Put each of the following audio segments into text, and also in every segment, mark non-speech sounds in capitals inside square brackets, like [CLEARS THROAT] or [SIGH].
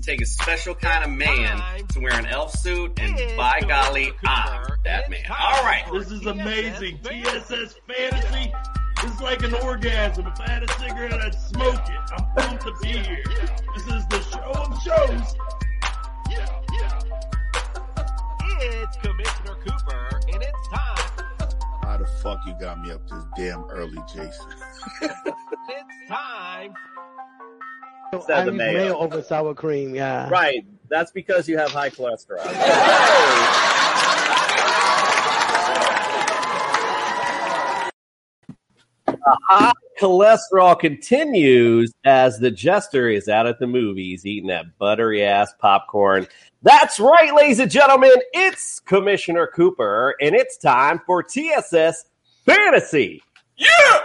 To take a special kind of man to wear an elf suit, and by golly, I'm that man. All right. This is amazing. TSS Fantasy is like an orgasm. If I had a cigarette, I'd smoke it. I'm pumped to be here. This is the show of shows. It's Commissioner Cooper, and it's time. How the fuck you got me up this damn early, Jason? [LAUGHS] It's time. Said I the use mayo. mayo over sour cream. Yeah. Right. That's because you have high cholesterol. [LAUGHS] The high cholesterol continues as the jester is out at the movies eating that buttery ass popcorn. That's right, ladies and gentlemen. It's Commissioner Cooper, and it's time for TSS Fantasy. Yeah.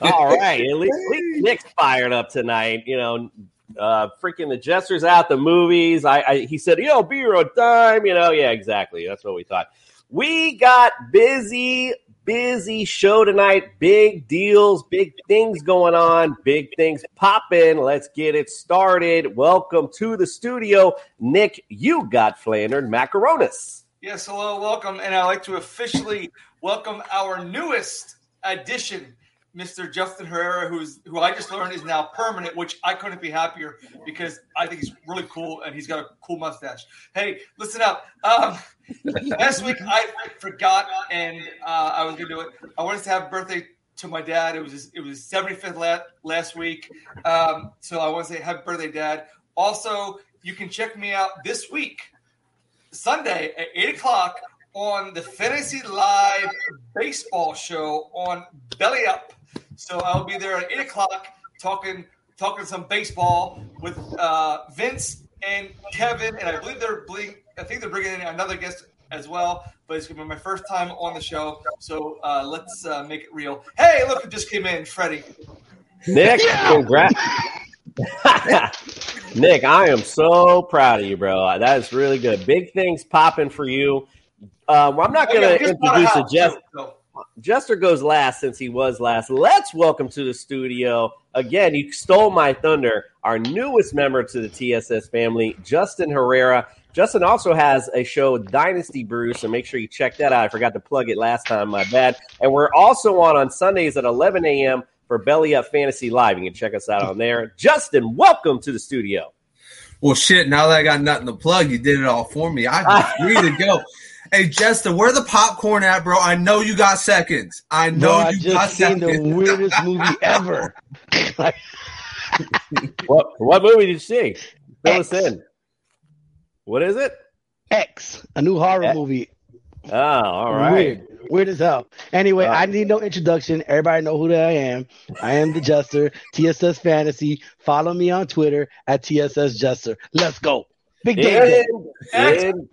All right. At least, at least [LAUGHS] Nick's fired up tonight. You know, uh, freaking the jester's out the movies. I, I he said, "Yo, be your own time." You know, yeah, exactly. That's what we thought. We got busy, busy show tonight. Big deals, big things going on, big things popping. Let's get it started. Welcome to the studio, Nick. You got Phlanders Macaronis. Yes, hello, welcome, and I'd like to officially welcome our newest addition, Mr. Justin Herrera, who's who I just learned is now permanent, which I couldn't be happier because I think he's really cool and he's got a cool mustache. Hey, listen up. Um, [LAUGHS] last week I forgot and uh, I was gonna do it. I wanted to have a birthday to my dad. It was his, it was his 75th la- last week, um, so I want to say happy birthday, dad. Also, you can check me out this week. Sunday at 8 o'clock on the Fantasy Live Baseball Show on Belly Up. So I'll be there at 8 o'clock talking talking some baseball with uh, Vince and Kevin, and I believe they're bling, I think they're bringing in another guest as well. But it's gonna be my first time on the show, so uh, let's uh, make it real. Hey, look who just came in, Freddie. Nick, congrats. [LAUGHS] Nick, I am so proud of you, bro. That is really good. Big things popping for you. Um, I'm not Oh, going yeah, to just a introduce a house, so. Jester goes last since he was last. Let's welcome to the studio again. You stole my thunder. Our newest member to the TSS family, Justin Herrera. Justin also has a show, Dynasty Brew, so make sure you check that out. I forgot to plug it last time, my bad. And we're also on on Sundays at 11 a.m. for Belly Up Fantasy Live. You can check us out on there. Justin, welcome to the studio. Well, shit. Now that I got nothing to plug, you did it all for me. I'm free [LAUGHS] to go. Hey, Justin, where the popcorn at, bro? I know you got seconds. I know No, I just got seen seconds. the [LAUGHS] weirdest movie ever. [LAUGHS] What what movie did you see? Fill us in. What is it? X, a new horror X. movie. Oh, all right. Weird. Weird as hell. Anyway, Uh, I need no introduction. Everybody know who I am. I am the Jester, TSS Fantasy. Follow me on Twitter at TSS Jester. Let's go. Big day. In, in,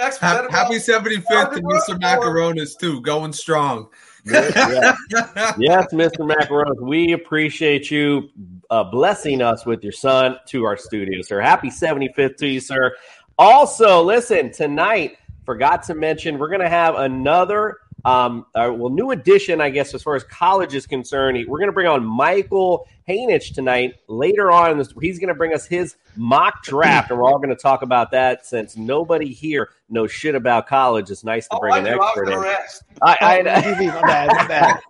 X Ha- Happy 75th to Mr. Macaronis, too. Going strong. yeah. [LAUGHS] yes, Mr. Macaronis, we appreciate you uh, blessing us with your son to our studio, sir. Happy 75th to you, sir. Also, listen, tonight, forgot to mention, we're going to have another, um, uh, well, new addition, I guess, as far as college is concerned. We're going to bring on Michael Hanich tonight. Later on, this, he's going to bring us his mock draft, and we're all going to talk about that since nobody here knows shit about college. It's nice to Oh, bring I an I expert in. gonna. I, I, Oh, my bad,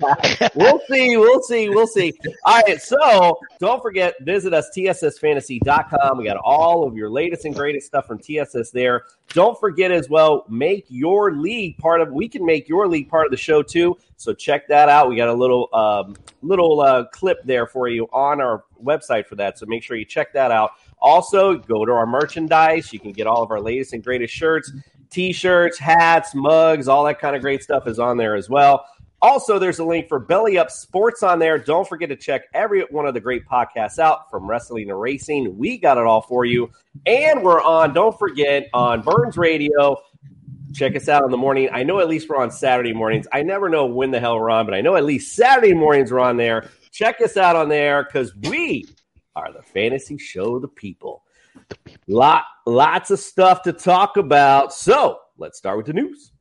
my [LAUGHS] bad. we'll see. We'll see. We'll see. All right. So don't forget, visit us, tssfantasy.com. We got all of your latest and greatest stuff from TSS there. Don't forget as well, make your league part of we can make your league part of the show too. So check that out. We got a little um, little uh, clip there for you on our website for that. So make sure you check that out. Also, go to our merchandise. You can get all of our latest and greatest shirts. T-shirts, hats, mugs, all that kind of great stuff is on there as well. Also, there's a link for Belly Up Sports on there. Don't forget to check every one of the great podcasts out from wrestling and racing. We got it all for you. And we're on, don't forget, on Burns Radio. Check us out in the morning. I know at least we're on Saturday mornings. I never know when the hell we're on, but I know at least Saturday mornings we're on there. Check us out on there because we are the fantasy show the people. Lot, lots of stuff to talk about. So let's start with the news.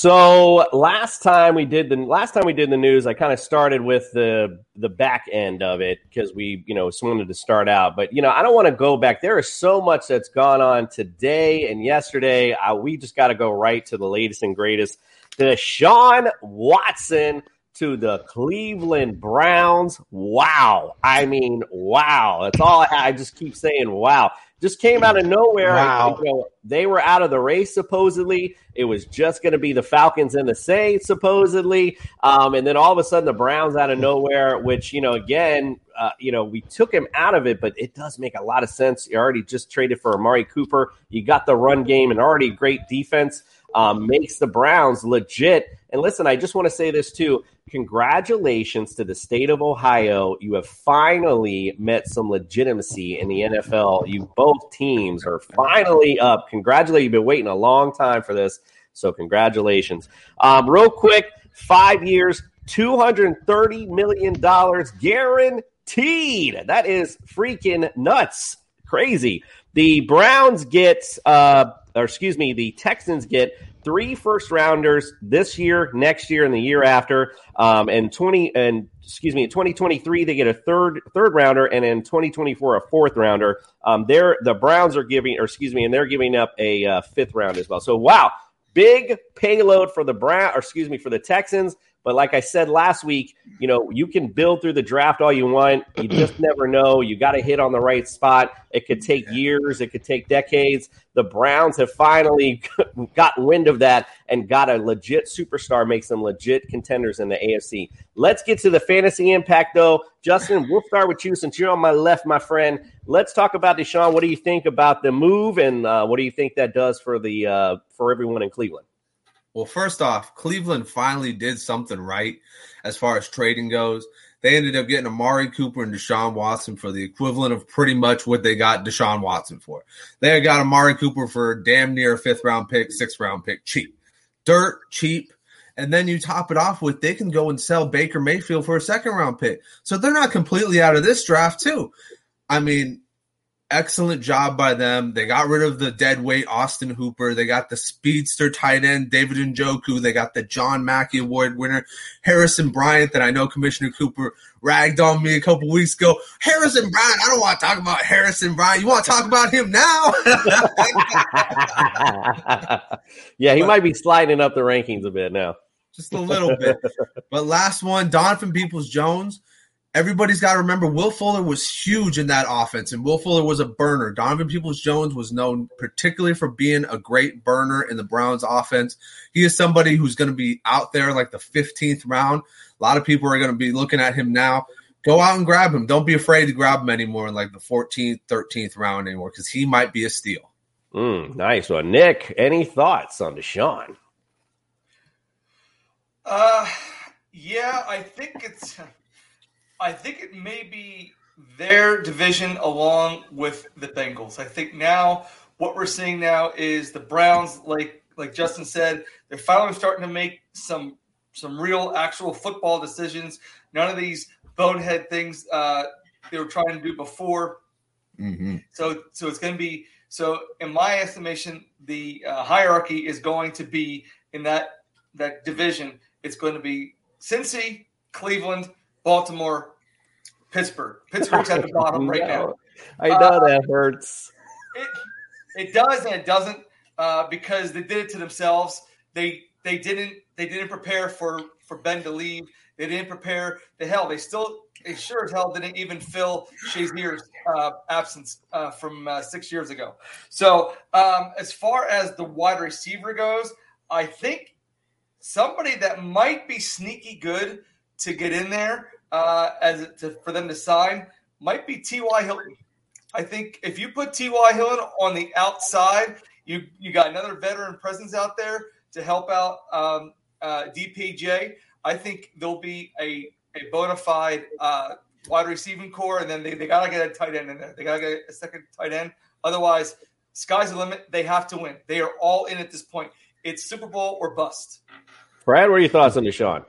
So last time we did the last time we did the news, I kind of started with the the back end of it because we you know wanted to start out. But you know I don't want to go back. There is so much that's gone on today and yesterday. I, we just got to go right to the latest and greatest. Deshaun Watson to the Cleveland Browns. Wow. I mean, wow. That's all I, I just keep saying, wow. Just came out of nowhere. Wow. You know, they were out of the race, supposedly. It was just going to be the Falcons and the Saints, supposedly. Um, and then all of a sudden, the Browns out of nowhere, which, you know, again, uh, you know, we took him out of it, but it does make a lot of sense. You already just traded for Amari Cooper. You got the run game and already great defense. Um, makes the Browns legit. And listen, I just want to say this too. Congratulations to the state of Ohio. You have finally met some legitimacy in the NFL. You both teams are finally up. Congratulations. You've been waiting a long time for this. So, congratulations. Um, real quick five years, $230 million guaranteed. That is freaking nuts. Crazy. The Browns get, uh, or excuse me, the Texans get three first rounders this year, next year, and the year after. Um, and twenty and excuse me, in twenty twenty three they get a third third rounder, and in twenty twenty four a fourth rounder. Um, they're the Browns are giving, or excuse me, and they're giving up a uh, fifth round as well. So wow, big payload for the Brown, or excuse me, for the Texans. But like I said last week, you know, you can build through the draft all you want. You just never know. You got to hit on the right spot. It could take years, it could take decades. The Browns have finally [LAUGHS] got wind of that and got a legit superstar, makes them legit contenders in the AFC. Let's get to the fantasy impact, though. Justin, we'll start with you since you're on my left, my friend. Let's talk about Deshaun. What do you think about the move, and uh, what do you think that does for the uh, for everyone in Cleveland? Well, first off, Cleveland finally did something right as far as trading goes. They ended up getting Amari Cooper and Deshaun Watson for the equivalent of pretty much what they got Deshaun Watson for. They got Amari Cooper for damn near a fifth round pick, sixth round pick, cheap. Dirt, cheap. And then you top it off with they can go and sell Baker Mayfield for a second round pick. So they're not completely out of this draft, too. I mean, excellent job by them. They got rid of the dead weight Austin Hooper. They got the speedster tight end David Njoku. They got the John Mackey Award winner Harrison Bryant that I know Commissioner Cooper ragged on me a couple weeks ago. Harrison Bryant. I don't want to talk about Harrison Bryant. You want to talk about him now? [LAUGHS] yeah, he but, might be sliding up the rankings a bit now. Just a little bit. but last one, Donovan Peoples Jones everybody's got to remember Will Fuller was huge in that offense, and Will Fuller was a burner. Donovan Peoples Jones was known particularly for being a great burner in the Browns offense. He is somebody who's going to be out there like the 15th round. A lot of people are going to be looking at him now. Go out and grab him. Don't be afraid to grab him anymore in like the 14th, 13th round anymore because he might be a steal. Mm, nice one. Nick, any thoughts on Deshaun? Uh, yeah, I think it's I think it may be their division along with the Bengals. I think now what we're seeing now is the Browns, like like Justin said, they're finally starting to make some some real actual football decisions. None of these bonehead things uh, they were trying to do before. Mm-hmm. So so it's going to be so in my estimation, the uh, hierarchy is going to be in that that division. It's going to be Cincy, Cleveland, Baltimore, Pittsburgh. Pittsburgh's at the [LAUGHS] bottom right now. I know uh, that hurts. It, it does and it doesn't uh, because they did it to themselves. They they didn't they didn't prepare for for Ben to leave. They didn't prepare the hell. They still they sure as hell didn't even fill Shazier's uh, absence uh, from uh, six years ago. So um, as far as the wide receiver goes, I think somebody that might be sneaky good to get in there uh, as to, for them to sign might be T.Y. Hilton. I think if you put T.Y. Hilton on the outside, you you got another veteran presence out there to help out um, uh, DPJ. I think there'll be a a bona fide uh, wide receiving core, and then they, they got to get a tight end in there. They got to get a second tight end. Otherwise, sky's the limit. They have to win. They are all in at this point. It's Super Bowl or bust. Brad, what are your thoughts on Deshaun?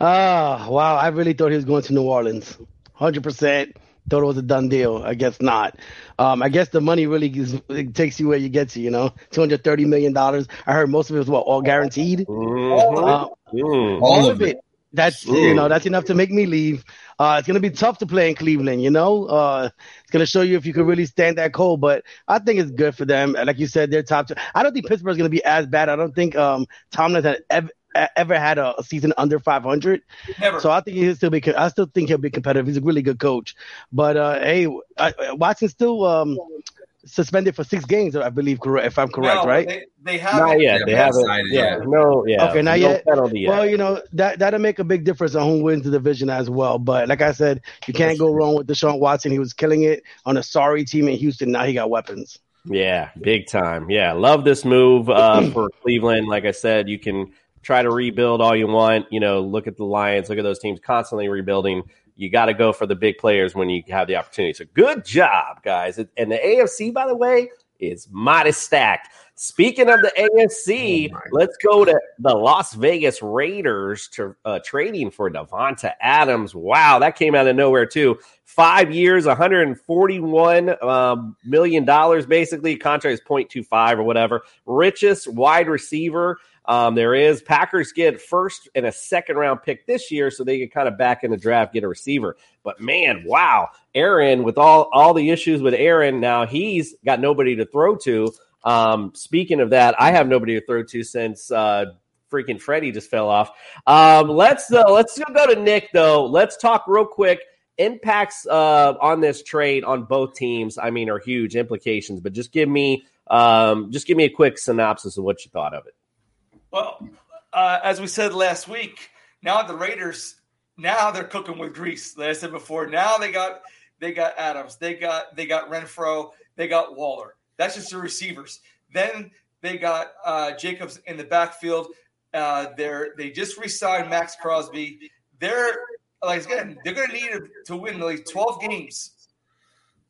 Ah, wow. I really thought he was going to New Orleans. 100%. Thought it was a done deal. I guess not. Um, I guess the money really it takes you where you get to, you know, $230 million. I heard most of it was what, all guaranteed? Mm-hmm. Uh, Mm. all of it. That's you Mm. know that's enough to make me leave. Uh, it's gonna be tough to play in Cleveland. You know, uh, it's gonna show you if you can really stand that cold. But I think it's good for them. Like you said, they're top. Two. I don't think Pittsburgh's gonna be as bad. I don't think um, Tomlin had ever ever had a, a season under 500. Never. So I think he'll still be. I still think he'll be competitive. He's a really good coach. But uh, hey, I, Watson's still um, suspended for six games, I believe. Correct, if I'm correct, No, right? They, they have Not yet. They haven't. Yeah, no. Yeah. Okay, not no yet. penalty yet. Well, you know that that'll make a big difference on who wins the division as well. But like I said, you can't go wrong with Deshaun Watson. He was killing it on a sorry team in Houston. Now he got weapons. Yeah, big time. Yeah, love this move uh, [CLEARS THROAT] for Cleveland. Like I said, you can try to rebuild all you want. You know, look at the Lions. Look at those teams constantly rebuilding. You got to go for the big players when you have the opportunity. So good job, guys. And the AFC, by the way, is mighty stacked. Speaking of the AFC, let's go to the Las Vegas Raiders to uh, trading for Davante Adams. Wow, that came out of nowhere too. Five years, 141 um, million dollars, basically. Contract is 0.25 or whatever. Richest wide receiver um, there is. Packers get first and a second round pick this year, so they can kind of back in the draft get a receiver. But man, wow, Aaron with all all the issues with Aaron, now he's got nobody to throw to. Um, speaking of that, I have nobody to throw to since uh, freaking Freddie just fell off. Um, let's uh, let's go to Nick though. Let's talk real quick. Impacts uh, on this trade on both teams, I mean, are huge implications. But just give me um, just give me a quick synopsis of what you thought of it. Well, uh, as we said last week, now the Raiders now they're cooking with grease. Like I said before, now they got they got Adams, they got they got Renfrow, they got Waller. That's just the receivers. Then they got uh, Jacobs in the backfield. Uh, they're they just re-signed Maxx Crosby. They're like again, they're going to need to win like twelve games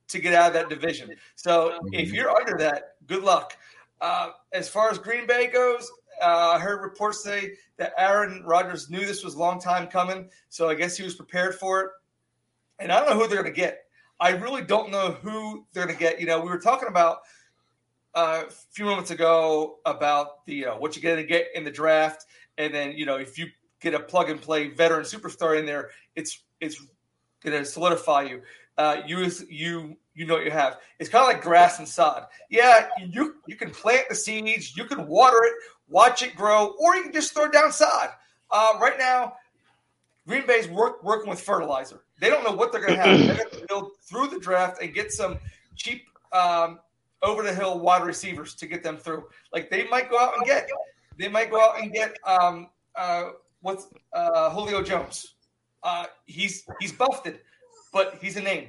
to get out of that division. So if you're under that, good luck. Uh, as far as Green Bay goes, uh, I heard reports say that Aaron Rodgers knew this was a long time coming, so I guess he was prepared for it. And I don't know who they're going to get. I really don't know who they're going to get. You know, we were talking about uh, a few moments ago about the uh, what you're going to get in the draft, and then you know if you get a plug and play veteran superstar in there, it's it's going to solidify you. Uh, you you you know what you have. It's kind of like grass and sod. Yeah, you you can plant the seeds, you can water it, watch it grow, or you can just throw it down sod. Uh, right now, Green Bay's work, working with fertilizer. They don't know what they're going to have. They're going to build through the draft and get some cheap um, over the hill wide receivers to get them through. Like they might go out and get, they might go out and get um, uh, what's uh, Julio Jones. Uh, he's he's buffed, but he's a name.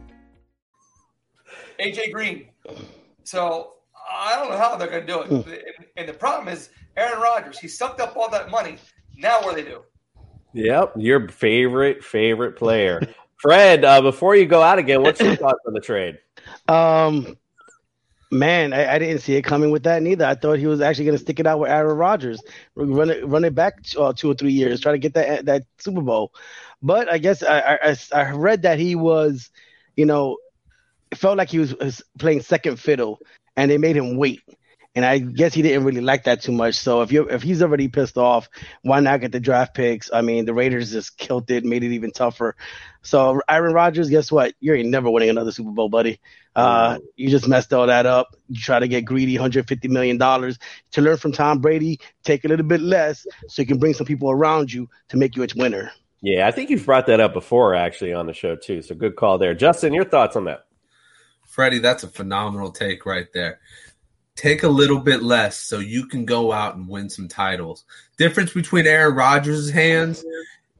AJ Green. So I don't know how they're going to do it. And, and the problem is Aaron Rodgers. He sucked up all that money. Now what do they do? Yep, your favorite favorite player, [LAUGHS] Fred. Uh, before you go out again, what's your [LAUGHS] thoughts on the trade? Um, man, I, I didn't see it coming with that neither. I thought he was actually going to stick it out with Aaron Rodgers, run it, run it back uh, two or three years, try to get that that Super Bowl. But I guess I, I, I read that he was, you know, it felt like he was, was playing second fiddle, and they made him wait. And I guess he didn't really like that too much. So if you if he's already pissed off, why not get the draft picks? I mean, the Raiders just killed it, made it even tougher. So Aaron Rodgers, guess what? You ain't never winning another Super Bowl, buddy. Uh, you just messed all that up. You try to get greedy, 150 million dollars to learn from Tom Brady. Take a little bit less, so you can bring some people around you to make you a winner. Yeah, I think you've brought that up before, actually, on the show too. So good call there, Justin. Your thoughts on that? Freddie, that's a phenomenal take right there. Take a little bit less so you can go out and win some titles. Difference between Aaron Rodgers' hands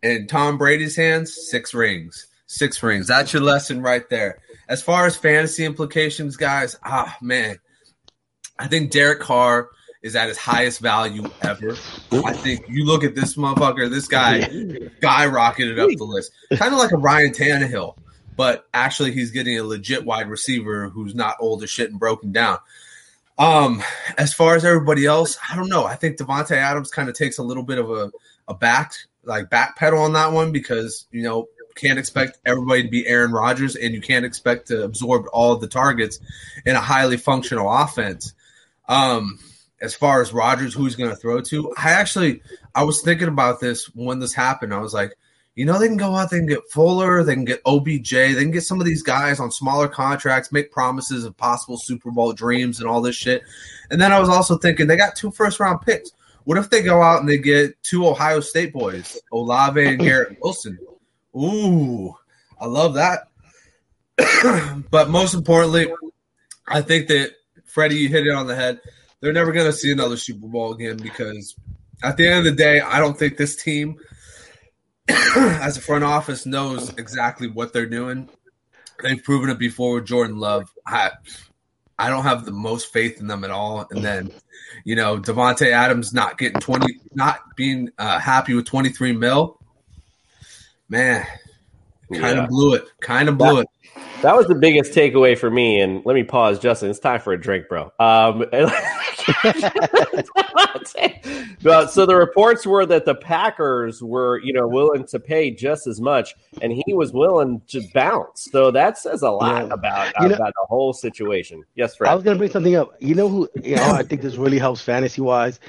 and Tom Brady's hands, six rings. Six rings. That's your lesson right there. As far as fantasy implications, guys, ah man. I think Derek Carr is at his highest value ever. I think you look at this motherfucker, this guy skyrocketed up the list. Kind of like a Ryan Tannehill, but actually he's getting a legit wide receiver who's not old as shit and broken down. Um, as far as everybody else, I don't know. I think Davante Adams kind of takes a little bit of a, a back like back pedal on that one because you know can't expect everybody to be Aaron Rodgers and you can't expect to absorb all the targets in a highly functional offense. Um, as far as Rodgers, who he's going to throw to, I actually I was thinking about this when this happened. I was like, you know, they can go out, they can get Fuller, they can get OBJ, they can get some of these guys on smaller contracts, make promises of possible Super Bowl dreams and all this shit. And then I was also thinking they got two first round picks. What if they go out and they get two Ohio State boys, Olave and Garrett [LAUGHS] Wilson? Ooh, I love that. [CLEARS THROAT] but most importantly, I think that Freddie, you hit it on the head. They're never going to see another Super Bowl again because at the end of the day, I don't think this team, [COUGHS] as a front office, knows exactly what they're doing. They've proven it before with Jordan Love. I, I don't have the most faith in them at all. And then, you know, Davante Adams not getting twenty, not being uh, happy with twenty three mil. Man, kind of Yeah. blew it. Kind of blew it. That was the biggest takeaway for me. And let me pause, Justin. It's time for a drink, bro. Um, [LAUGHS] [LAUGHS] but- so the reports were that the Packers were, you know, willing to pay just as much, and he was willing to bounce. So that says a lot Yeah. about You know- about the whole situation. Yes, Fred. I was gonna bring something up. You know who? You know, I think this really helps fantasy wise.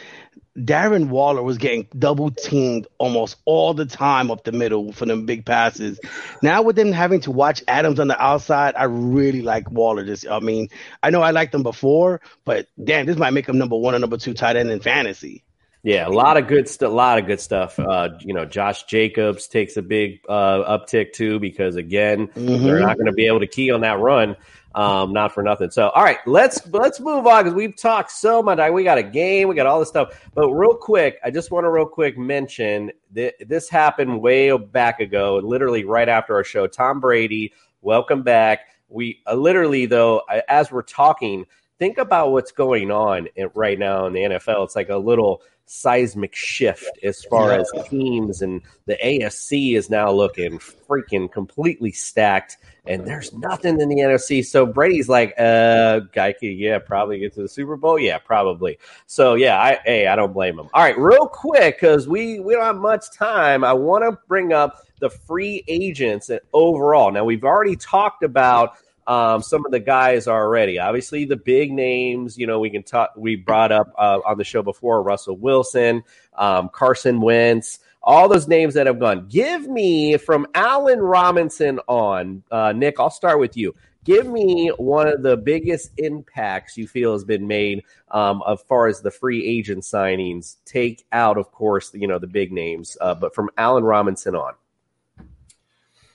Darren Waller was getting double teamed almost all the time up the middle for them big passes. Now with them having to watch Adams on the outside, I really like Waller. This, I mean, I know I liked him before, but damn, this might make him number one or number two tight end in fantasy. Yeah, a lot of good stuff. A lot of good stuff. Uh, you know, Josh Jacobs takes a big uh, uptick too because again, Mhm. they're not going to be able to key on that run. Um, not for nothing. So, all right, let's let's move on because we've talked so much. We got a game, we got all this stuff. But real quick, I just want to real quick mention that this happened way back ago, literally right after our show. Tom Brady, welcome back. We uh, literally though, as we're talking, think about what's going on right now in the NFL. It's like a little seismic shift as far as teams and the AFC is now looking freaking completely stacked and there's nothing in the NFC. So Brady's like, uh, could, yeah, probably get to the Super Bowl. Yeah, probably. So yeah, I, hey, I don't blame him. All right, real quick, cause we, we don't have much time. I want to bring up the free agents and overall. Now we've already talked about um, some of the guys already. Obviously, the big names. You know, we can talk. We brought up uh, on the show before Russell Wilson, um, Carson Wentz, all those names that have gone. Give me from Allen Robinson on uh, Nick. I'll start with you. Give me one of the biggest impacts you feel has been made um, as far as the free agent signings. Take out, of course, you know the big names, uh, but from Allen Robinson on.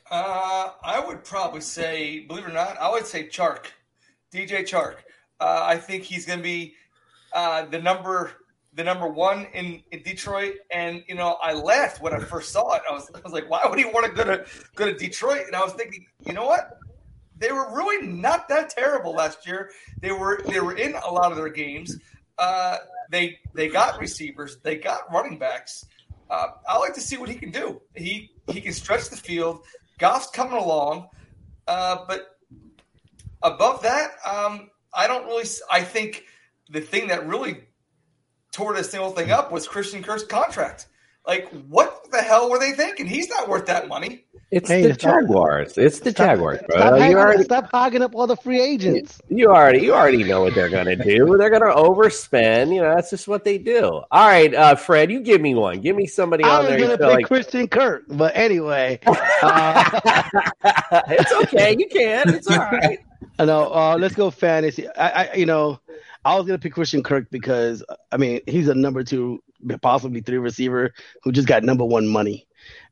Uh, I would probably say, believe it or not, I would say Chark, DJ Chark. Uh, I think he's going to be uh, the number the number one in, in Detroit, and you know I laughed when I first saw it. I was I was like, why would he want to go to go to Detroit? And I was thinking, you know what? They were really not that terrible last year. They were they were in a lot of their games. Uh, they they got receivers, they got running backs. Uh, I like to see what he can do. He he can stretch the field. Goff's coming along, uh, but above that, um, I don't really. I think the thing that really tore this whole thing up was Christian Kirk's contract. Like, what the hell were they thinking? He's not worth that money. It's Hey, the stop- Jaguars. It's the Jaguars, bro. Stop, you hogging, already stop hogging up all the free agents. you already you already know what they're gonna do. They're gonna overspend. You know, that's just what they do. All right, uh, Fred, you give me one. Give me somebody I on was there. You gonna pick like Christian Kirk, but anyway, [LAUGHS] uh, it's okay. You can. It's all right. [LAUGHS] I know. Uh, let's go fantasy. I, I, you know, I was gonna pick Christian Kirk because I mean he's a number two, possibly three receiver who just got number one money,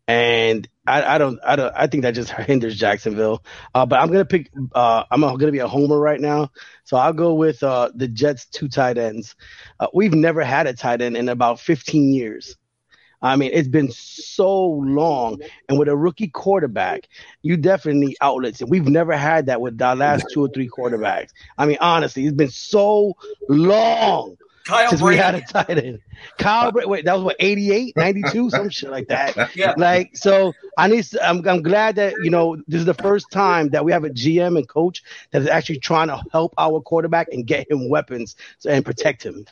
and I, I don't, I don't, I think that just [LAUGHS] hinders Jacksonville. Uh, but I'm gonna pick. Uh, I'm gonna be a homer right now, so I'll go with uh, the Jets' two tight ends. Uh, we've never had a tight end in about 15 years. I mean, it's been so long, and with a rookie quarterback, you definitely need outlets. And we've never had that with our last two or three quarterbacks. I mean, honestly, it's been so long Kyle since we had a tight end. Kyle, Bra- wait, that was what 88, 92, [LAUGHS] some shit like that. Yeah. Like, so I need. To, I'm, I'm glad that you know this is the first time that we have a GM and coach that is actually trying to help our quarterback and get him weapons and protect him.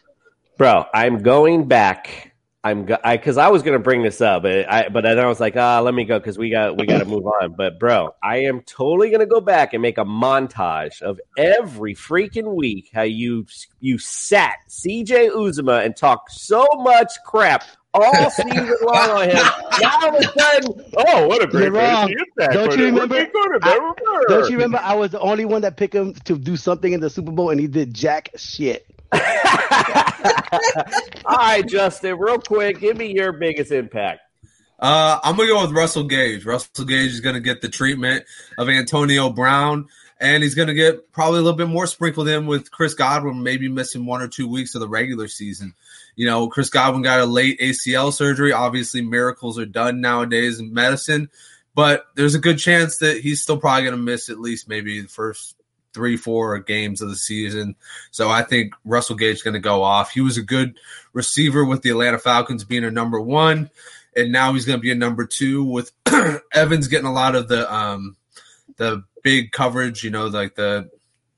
Bro, I'm going back. I'm go- I because I was gonna bring this up, but I but then I was like, ah, let me go because we got we got to move on. But bro, I am totally gonna go back and make a montage of every freaking week how you you sat CJ Uzomah and talked so much crap all [LAUGHS] season long on him. Now all of a sudden, oh, what a great You're wrong. fantasy impact Don't you remember? I- don't you remember? I was the only one that picked him to do something in the Super Bowl, and he did jack shit. All right, Justin, real quick, give me your biggest impact. Uh, I'm gonna go with Russell Gage. Russell Gage is gonna get the treatment of Antonio Brown, and he's gonna get probably a little bit more sprinkled in with Chris Godwin, maybe missing one or two weeks of the regular season. You know, Chris Godwin got a late ACL surgery. Obviously, miracles are done nowadays in medicine, but there's a good chance that he's still probably gonna miss at least maybe the first three, four games of the season. So I think Russell Gage is going to go off. He was a good receiver with the Atlanta Falcons being a number one, and now he's going to be a number two with [CLEARS THROAT] Evans getting a lot of the um the big coverage, you know, like the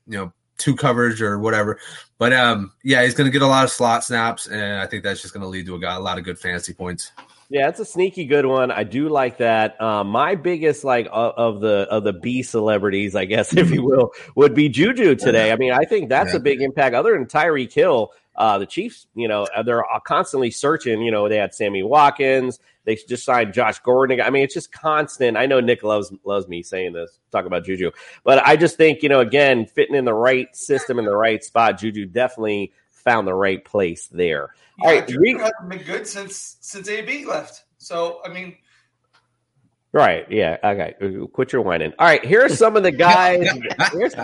you know two coverage or whatever. But um yeah, he's going to get a lot of slot snaps, and I think that's just going to lead to a, guy, a lot of good fantasy points. Yeah, it's a sneaky good one. I do like that. Um, my biggest like of, of the of the B celebrities, I guess, [LAUGHS] if you will, would be Juju today. I mean, I think that's a big impact. Other than Tyreek Hill, uh, the Chiefs, you know, they're constantly searching. You know, they had Sammy Watkins. They just signed Josh Gordon. I mean, it's just constant. I know Nick loves loves me saying this, talk about Juju, but I just think you know, again, fitting in the right system in the right spot, Juju definitely found the right place there. All Yeah, right, Drew we- hasn't been good since since AB left. So I mean, Right. Yeah. Okay. Quit your whining. All right. Here are some of the guys. [LAUGHS] here's,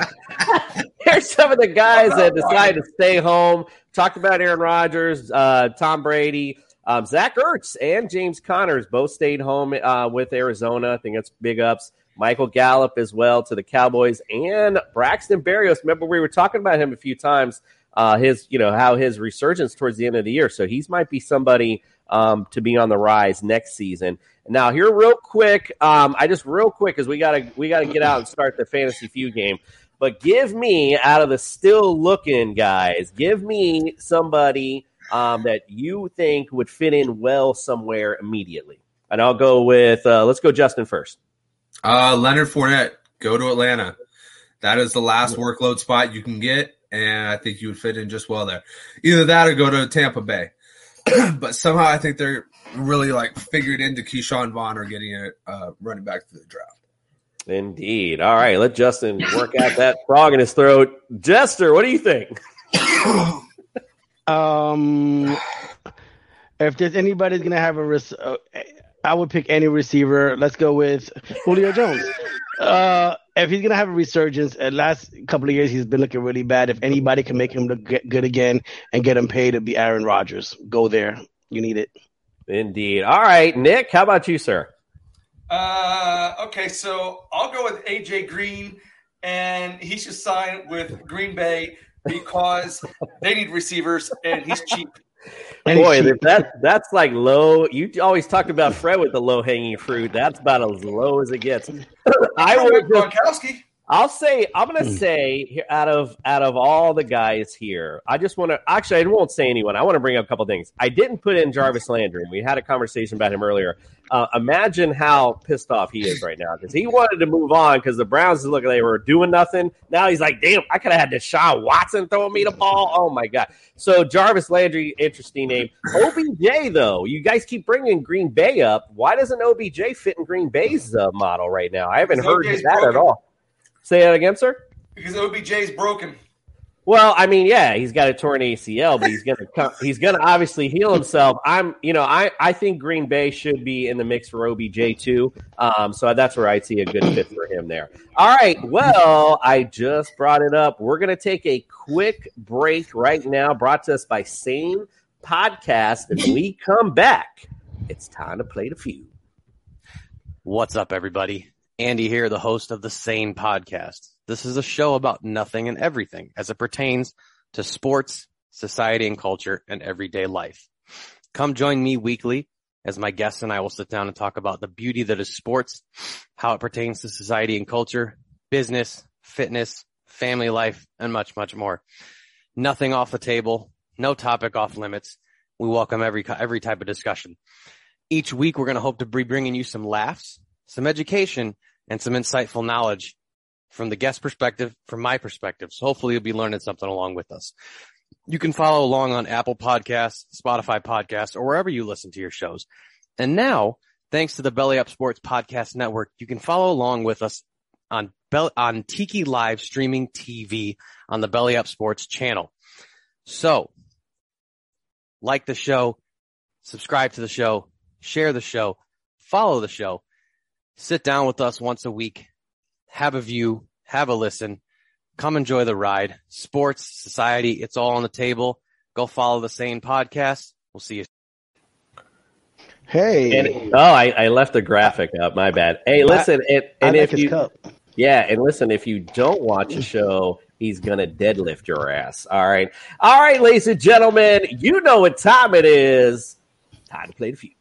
here's some of the guys that [LAUGHS] decided to stay home. Talked about Aaron Rodgers, uh, Tom Brady, um, Zach Ertz, and James Connors both stayed home uh, with Arizona. I think that's big ups. Michael Gallup as well to the Cowboys and Braxton Berrios. Remember, we were talking about him a few times. Uh, his, you know, how his resurgence towards the end of the year. So he's might be somebody um, to be on the rise next season. Now, here, real quick, um, I just real quick because we gotta we gotta get out and start the fantasy feud game. But give me out of the still looking guys, give me somebody um, that you think would fit in well somewhere immediately. And I'll go with uh, let's go Justin first. Uh, Leonard Fournette, go to Atlanta. That is the last workload spot you can get, and I think you would fit in just well there. Either that or go to Tampa Bay. [CLEARS THROAT] but somehow I think they're really like figured into Ke'Shawn Vaughn or getting a uh, running back to the draft. Indeed. All right, let Justin work out that frog in his throat. Jester, what do you think? [COUGHS] Um, if there's anybody's gonna have a risk, uh, I would pick any receiver. Let's go with Julio Jones. Uh, if he's gonna have a resurgence, uh, last couple of years he's been looking really bad. If anybody can make him look good again and get him paid, it'd be Aaron Rodgers. Go there. You need it. Indeed. All right, Nick. How about you, sir? Uh, okay, so I'll go with AJ Green, and he should sign with Green Bay because they need receivers, and he's cheap. Boy, that, that that's like low. You always talked about Fred with the low hanging fruit. That's about as low as it gets. I would just, Gronkowski. I'll say I'm Hmm. gonna say out of out of all the guys here, I just want to actually I won't say anyone. I want to bring up a couple things. I didn't put in Jarvis Landry. We had a conversation about him earlier. Uh, imagine how pissed off he is right now because he wanted to move on because the Browns look like they were doing nothing. Now he's like, damn, I could have had Deshaun Watson throwing me the ball. Oh my god! So Jarvis Landry, interesting name. OBJ though, you guys keep bringing Green Bay up. Why doesn't OBJ fit in Green Bay's uh, model right now? I haven't heard OBJ 's that at broken. all. Say that again, sir. Because OBJ's broken. Well, I mean, yeah, he's got a torn ACL, but he's gonna come, he's gonna obviously heal himself. I'm, you know, I I think Green Bay should be in the mix for OBJ too. Um, so that's where I'd see a good fit for him there. All right, well, I just brought it up. We're gonna take a quick break right now, brought to us by Sane Podcast, and we come back. It's time to play the feud. What's up, everybody? Andy here, the host of the Sane Podcast. This is a show about nothing and everything as it pertains to sports, society and culture, and everyday life. Come join me weekly as my guests and I will sit down and talk about the beauty that is sports, how it pertains to society and culture, business, fitness, family life, and much, much more. Nothing off the table, no topic off limits. We welcome every, every type of discussion. Each week, we're going to hope to be bringing you some laughs, some education, and some insightful knowledge from the guest perspective, from my perspective. So hopefully you'll be learning something along with us. You can follow along on Apple Podcasts, Spotify Podcasts, or wherever you listen to your shows. And now, thanks to the Belly Up Sports Podcast Network, you can follow along with us on on Tiki Live streaming TV on the Belly Up Sports channel. So, like the show, subscribe to the show, share the show, follow the show, sit down with us once a week, have a view, have a listen, come enjoy the ride. Sports, society, it's all on the table. Go follow the Sane podcast. We'll see you. Hey. And, oh, I, I left the graphic up. My bad. Hey, listen, and, I and like if you, cup. yeah, and listen, if you don't watch the show, he's gonna deadlift your ass. All right, all right, ladies and gentlemen, you know what time it is. Time to play the feud.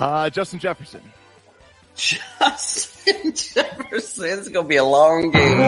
Uh, Justin Jefferson. Justin [LAUGHS] Jefferson. It's gonna be a long game.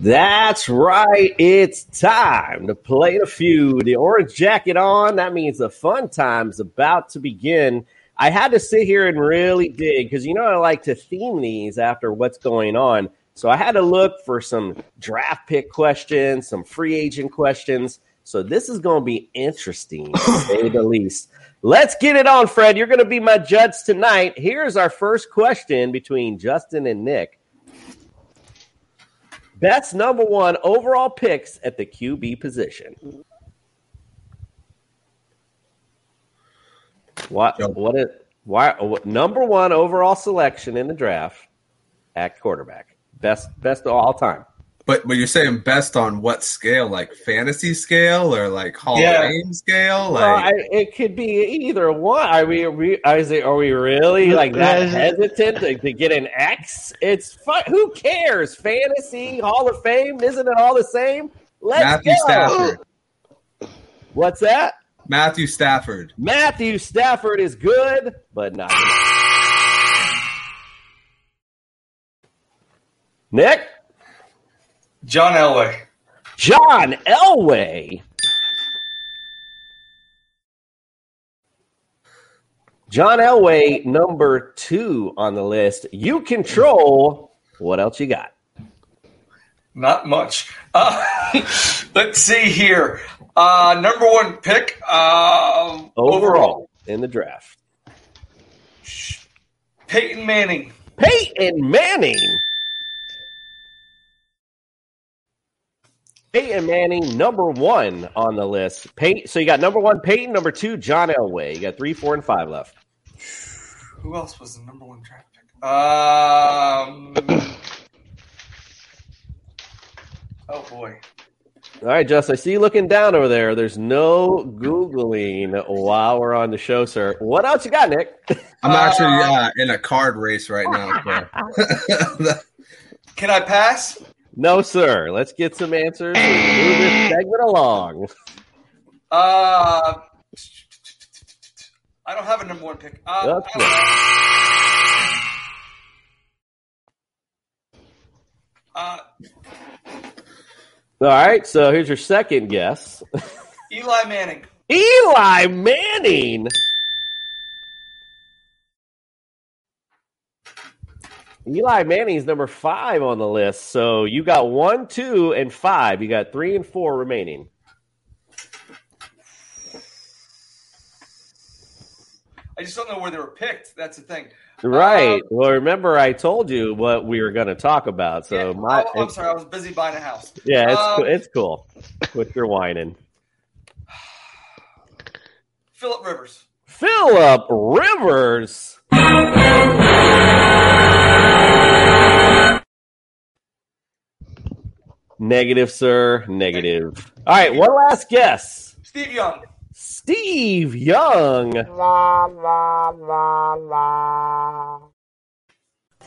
That's right. It's time to play the feud. The orange jacket on. That means the fun time's about to begin. I had to sit here and really dig because you know I like to theme these after what's going on. So I had to look for some draft pick questions, some free agent questions. So this is going to be interesting, to [COUGHS] say the least. Let's get it on, Fred. You're going to be my judge tonight. Here's our first question between Justin and Nick. Best number one overall picks at the QB position. What? What is? Why? Number one overall selection in the draft at quarterback. Best, best of all time. But but you're saying best on what scale? Like fantasy scale or like Hall Yeah. of Fame scale? Well, Like I, it could be either one. Are we? Are we, is it, are we really like that [LAUGHS] hesitant to, to get an X? It's fun. Who cares? Fantasy Hall of Fame isn't it all the same? Let's Matthew go. Stafford. What's that? Matthew Stafford. Matthew Stafford is good, but not [LAUGHS] Nick? John Elway. John Elway. John Elway, number two on the list. You control. What else you got? Not much. Uh, [LAUGHS] let's see here. Uh, number one pick uh, Overall, in the draft. Peyton Manning. Peyton Manning. Peyton Manning, number one on the list. Pey- so you got number one, Peyton. Number two, John Elway. You got three, four, and five left. Who else was the number one draft pick? Um. oh boy. All right, Just, I see you looking down over there. There's no Googling while we're on the show, sir. What else you got, Nick? I'm actually uh, in a card race right now. so. [LAUGHS] Can I pass? No, sir. Let's get some answers and move this segment along. Uh, I don't have a number one pick. Uh, uh, All right, so here's your second guess. Eli Manning. Eli Manning. Eli Manning's number five on the list. So you got one, two, and five. You got three and four remaining. I just don't know where they were picked. That's the thing. Right. well, remember I told you what we were going to talk about. So my, Oh, I'm sorry. I was busy buying a house. yeah, it's Um, it's cool. Quit your whining. Philip Rivers. Philip Rivers. Negative, sir. Negative. All right, one last guess. Steve Young. Steve Young.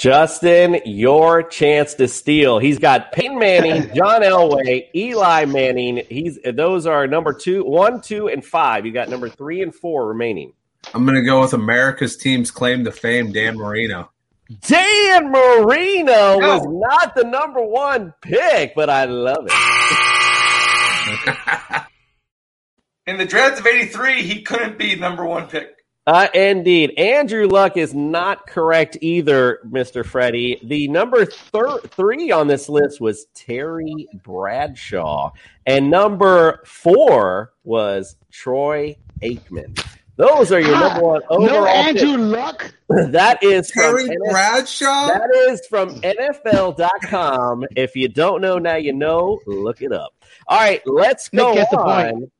Justin, your chance to steal. He's got Peyton Manning, [LAUGHS] John Elway, Eli Manning. He's those are number two, one, two, and five. You got number three and four remaining. I'm going to go with America's team's claim to fame, Dan Marino. Dan Marino was not the number one pick, but I love it. [LAUGHS] In the draft of '83, he couldn't be number one pick. Uh, indeed. Andrew Luck is not correct either, Mr. Freddie. The number thir- three on this list was Terry Bradshaw, and number four was Troy Aikman. Those are your number one overall. No Andrew picks. Luck. [LAUGHS] That is from Terry Bradshaw? That is from NFL.com. If you don't know now, you know. Look it up. All right, let's Nick go gets the on.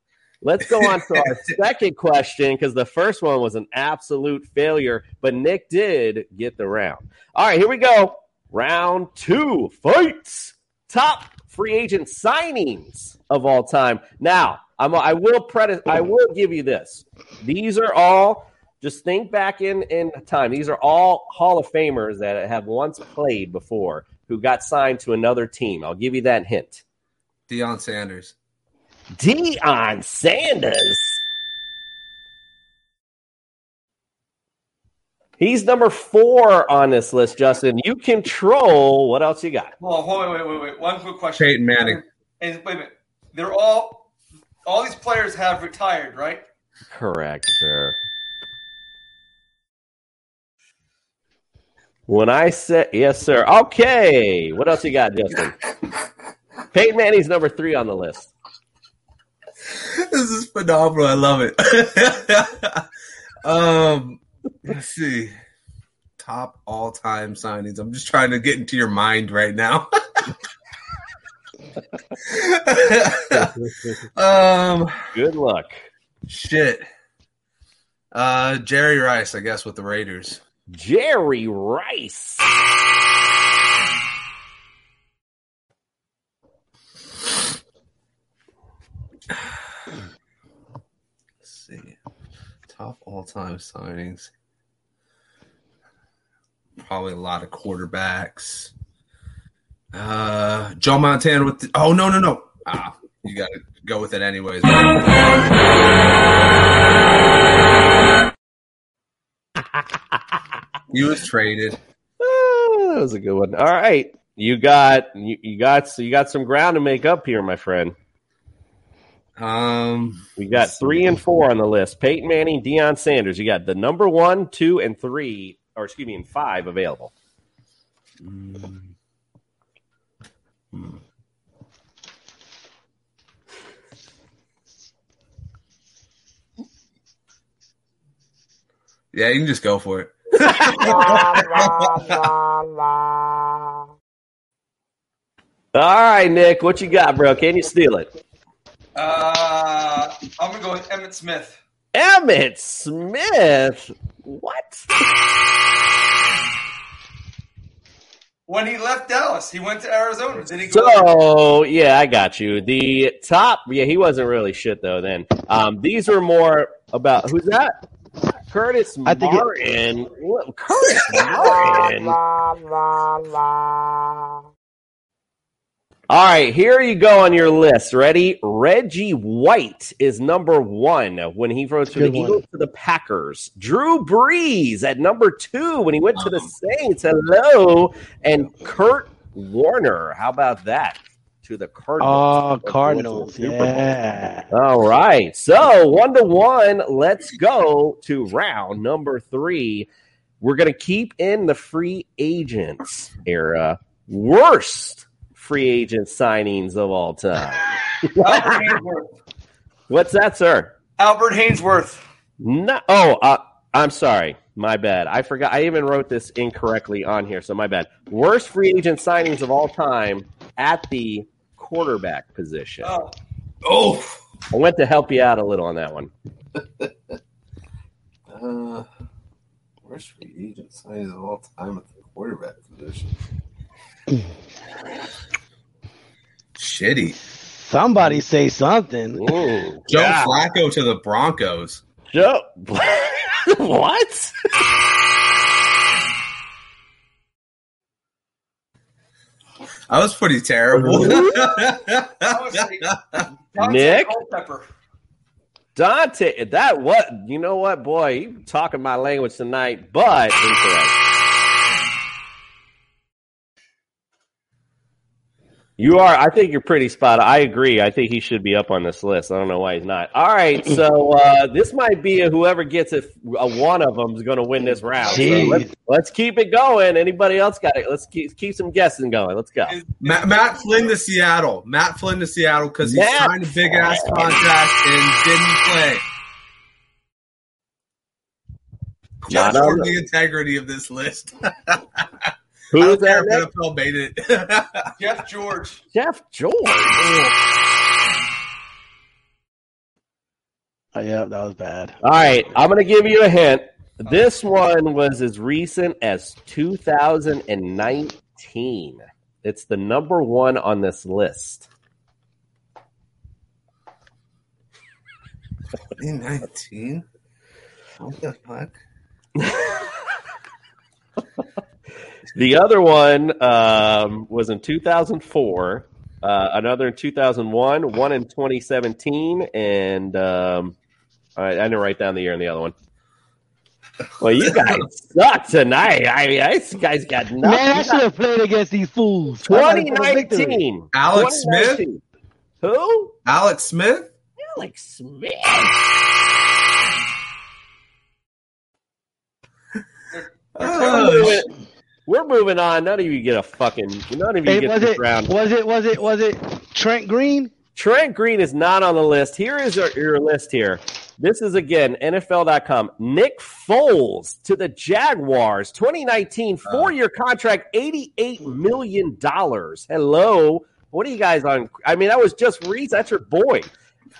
Let's go on to our [LAUGHS] second question because the first one was an absolute failure, but Nick did get the round. All right, here we go. Round two fights. Top free agent signings of all time. Now, I'm, I will predi- I will give you this. These are all just think back in in time. These are all Hall of Famers that have once played before who got signed to another team. I'll give you that hint. Deion Sanders. Deion Sanders. He's number four on this list, Justin. You control. What else you got? Hold on, hold on, wait, wait, wait. One quick question. Peyton Manning. And wait a minute. They're all all these players have retired, right? Correct, sir. When I said yes, sir. Okay. What else you got, Justin? [LAUGHS] Peyton Manning's number three on the list. [LAUGHS] This is phenomenal. I love it. [LAUGHS] um, let's see. Top all time signings. I'm just trying to get into your mind right now. [LAUGHS] um, Good luck. shit. Uh, Jerry Rice, I guess, with the Raiders. Jerry Rice. Top all time signings. Probably a lot of quarterbacks. Uh, Joe Montana with the, oh no no no ah you got to go with it anyways. [LAUGHS] he was traded. Ah, that was a good one. All right, you got you, you got so you got some ground to make up here, my friend. Um, we got three and four on the list: Peyton Manning, Deion Sanders. You got the number one, two, and three, or excuse me, and five available. Yeah, you can just go for it. [LAUGHS] All right, Nick, what you got, bro? Can you steal it? Uh, I'm gonna go with Emmitt Smith. Emmitt Smith. What? When he left Dallas, he went to Arizona. Did he go? So yeah, I got you. The top, yeah, he wasn't really shit though. Then um, these were more about who's that? Curtis I think it- Martin. What- Curtis [LAUGHS] Martin. All right, here you go on your list. Ready? Reggie White is number one when he rose from the one. Eagles to the Packers. Drew Brees at number two when he went to the Saints. Hello. And Kurt Warner. How about that? To the Cardinals. Oh, Cardinals. Yeah. All right. So one to one. Let's go to round number three. We're going to keep in the free agents era. Worst free agent signings of all time. [LAUGHS] What's that, sir? Albert Haynesworth. No. Oh, uh, I'm sorry. My bad. I forgot. I even wrote this incorrectly on here, so my bad. Worst free agent signings of all time at the quarterback position. Oh, Oh, I went to help you out a little on that one. [LAUGHS] uh, worst free agent signings of all time at the quarterback position. [LAUGHS] Shitty. Somebody say something. Ooh, Joe yeah. Flacco to the Broncos. Joe. [LAUGHS] what? I was pretty terrible. I was like, Dante Nick? Dante, that what? You know what, boy? You talking my language tonight, but incorrect. You are. I think you're pretty spot. on. I agree. I think he should be up on this list. I don't know why he's not. All right, [LAUGHS] so uh, this might be a, whoever gets it. A one of them is going to win this round. So let's, let's keep it going. Anybody else got it? Let's keep keep some guessing going. Let's go. Matt, Matt Flynn to Seattle. Matt Flynn to Seattle because he Matt signed a big ass contract and didn't play. Not Just for the- the integrity of this list. [LAUGHS] Who I is don't care that? if NFL made it. [LAUGHS] Jeff George. Jeff George. Oh, yeah, that was bad. All right, I'm going to give you a hint. This one was as recent as 2019. It's the number one on this list. 2019? What the fuck? [LAUGHS] The other one um, was in 2004, uh, another in 2001, one in 2017, and um, all right, I didn't write down the year in the other one. Well, you guys [LAUGHS] suck tonight. I mean, this guy's got nothing. Man, I should have played against these fools. I gotta get a victory. 2019. Alex Smith? Who? Alex Smith? Alex Smith. Oh, we're, moving, on. None of you get a fucking. None of you Hey, get was this it, round. was it? Was it? Was it? Trent Green? Trent Green is not on the list. Here is your, your list here. This is again NFL.com. Nick Foles to the Jaguars, 2019, uh. four year contract, $88 million. Hello. What are you guys on? I mean, that was just Reese. That's your boy.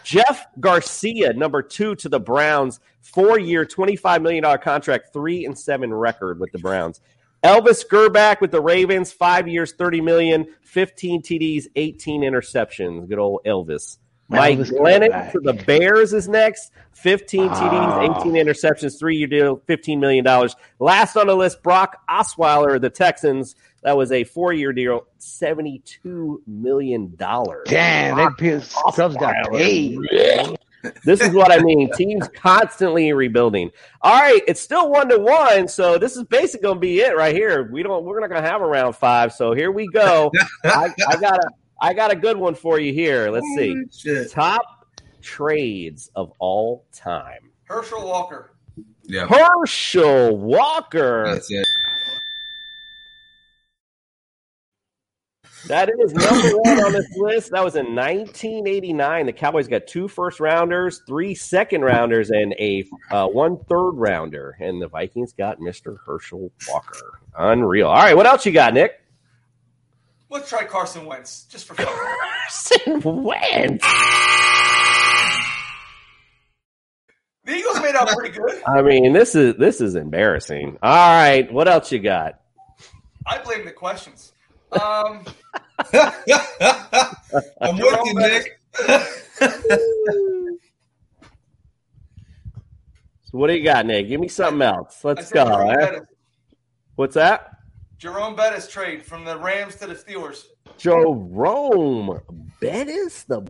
Jeff Garcia, number two to the Browns, four year, $25 million contract, three and seven record with the Browns. Elvis Grbac with the Ravens, five years, 30 million, 15 TDs, 18 interceptions. Good old Elvis. Mike Elvis Glennon to the Bears is next. 15 Oh. TDs, 18 interceptions, three year deal, $15 million. Last on the list, Brock Osweiler, of the Texans. That was a four year deal, $72 million. Damn, that Pierce Stubbs got paid. This is what I mean. Teams constantly rebuilding. All right, it's still one to one, so this is basically going to be it right here. We don't. We're not going to have a round five, so here we go. I, I got a. I got a good one for you here. Let's see. Top trades of all time. Herschel Walker. Yeah. Herschel Walker. That's it. That is number one on this list. That was in 1989. The Cowboys got two first rounders, three second rounders, and a uh, one third rounder. And the Vikings got Mr. Herschel Walker. Unreal. All right, what else you got, Nick? Let's try Carson Wentz just for fun. Carson Wentz. The Eagles made out pretty good. I mean, this is this is embarrassing. All right, what else you got? I blame the questions. Um, [LAUGHS] I'm with you, Nick. [LAUGHS] So what do you got, Nick? Give me something else. Let's go. Jerome eh? What's that? Jerome Bettis trade from the Rams to the Steelers. Jerome Bettis, the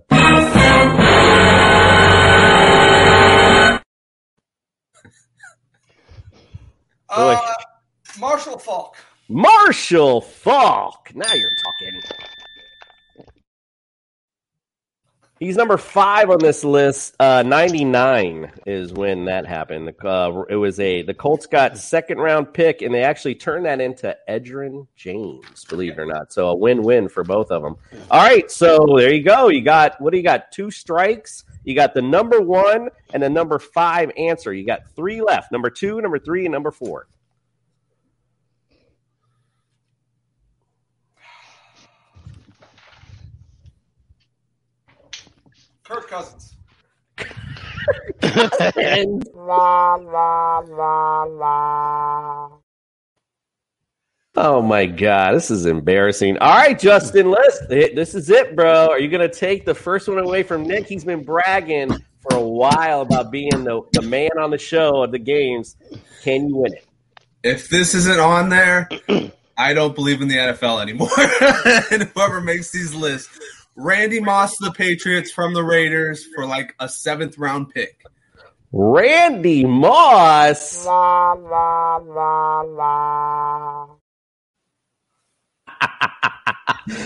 Uh, Marshall Faulk. Marshall Faulk. Now you're talking. He's number five on this list. Uh, Ninety nine is when that happened. Uh, it was a the Colts got second round pick, and they actually turned that into Edgerrin James. Believe it or not, so a win win for both of them. All right, so there you go. You got what do you got? Two strikes. You got the number one and the number five answer. You got three left. Number two, number three, and number four. Kirk Cousins. And- Oh my god, this is embarrassing. All right, Justin, let's this is it, bro. Are you gonna take the first one away from Nick? He's been bragging for a while about being the, the man on the show of the games. Can you win it? If this isn't on there, [CLEARS THROAT] I don't believe in the NFL anymore. [LAUGHS] and whoever makes these lists, Randy Moss to the Patriots from the Raiders for like a seventh round pick. Randy Moss. La, la, la,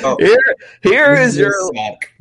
oh. [LAUGHS] Here, here is your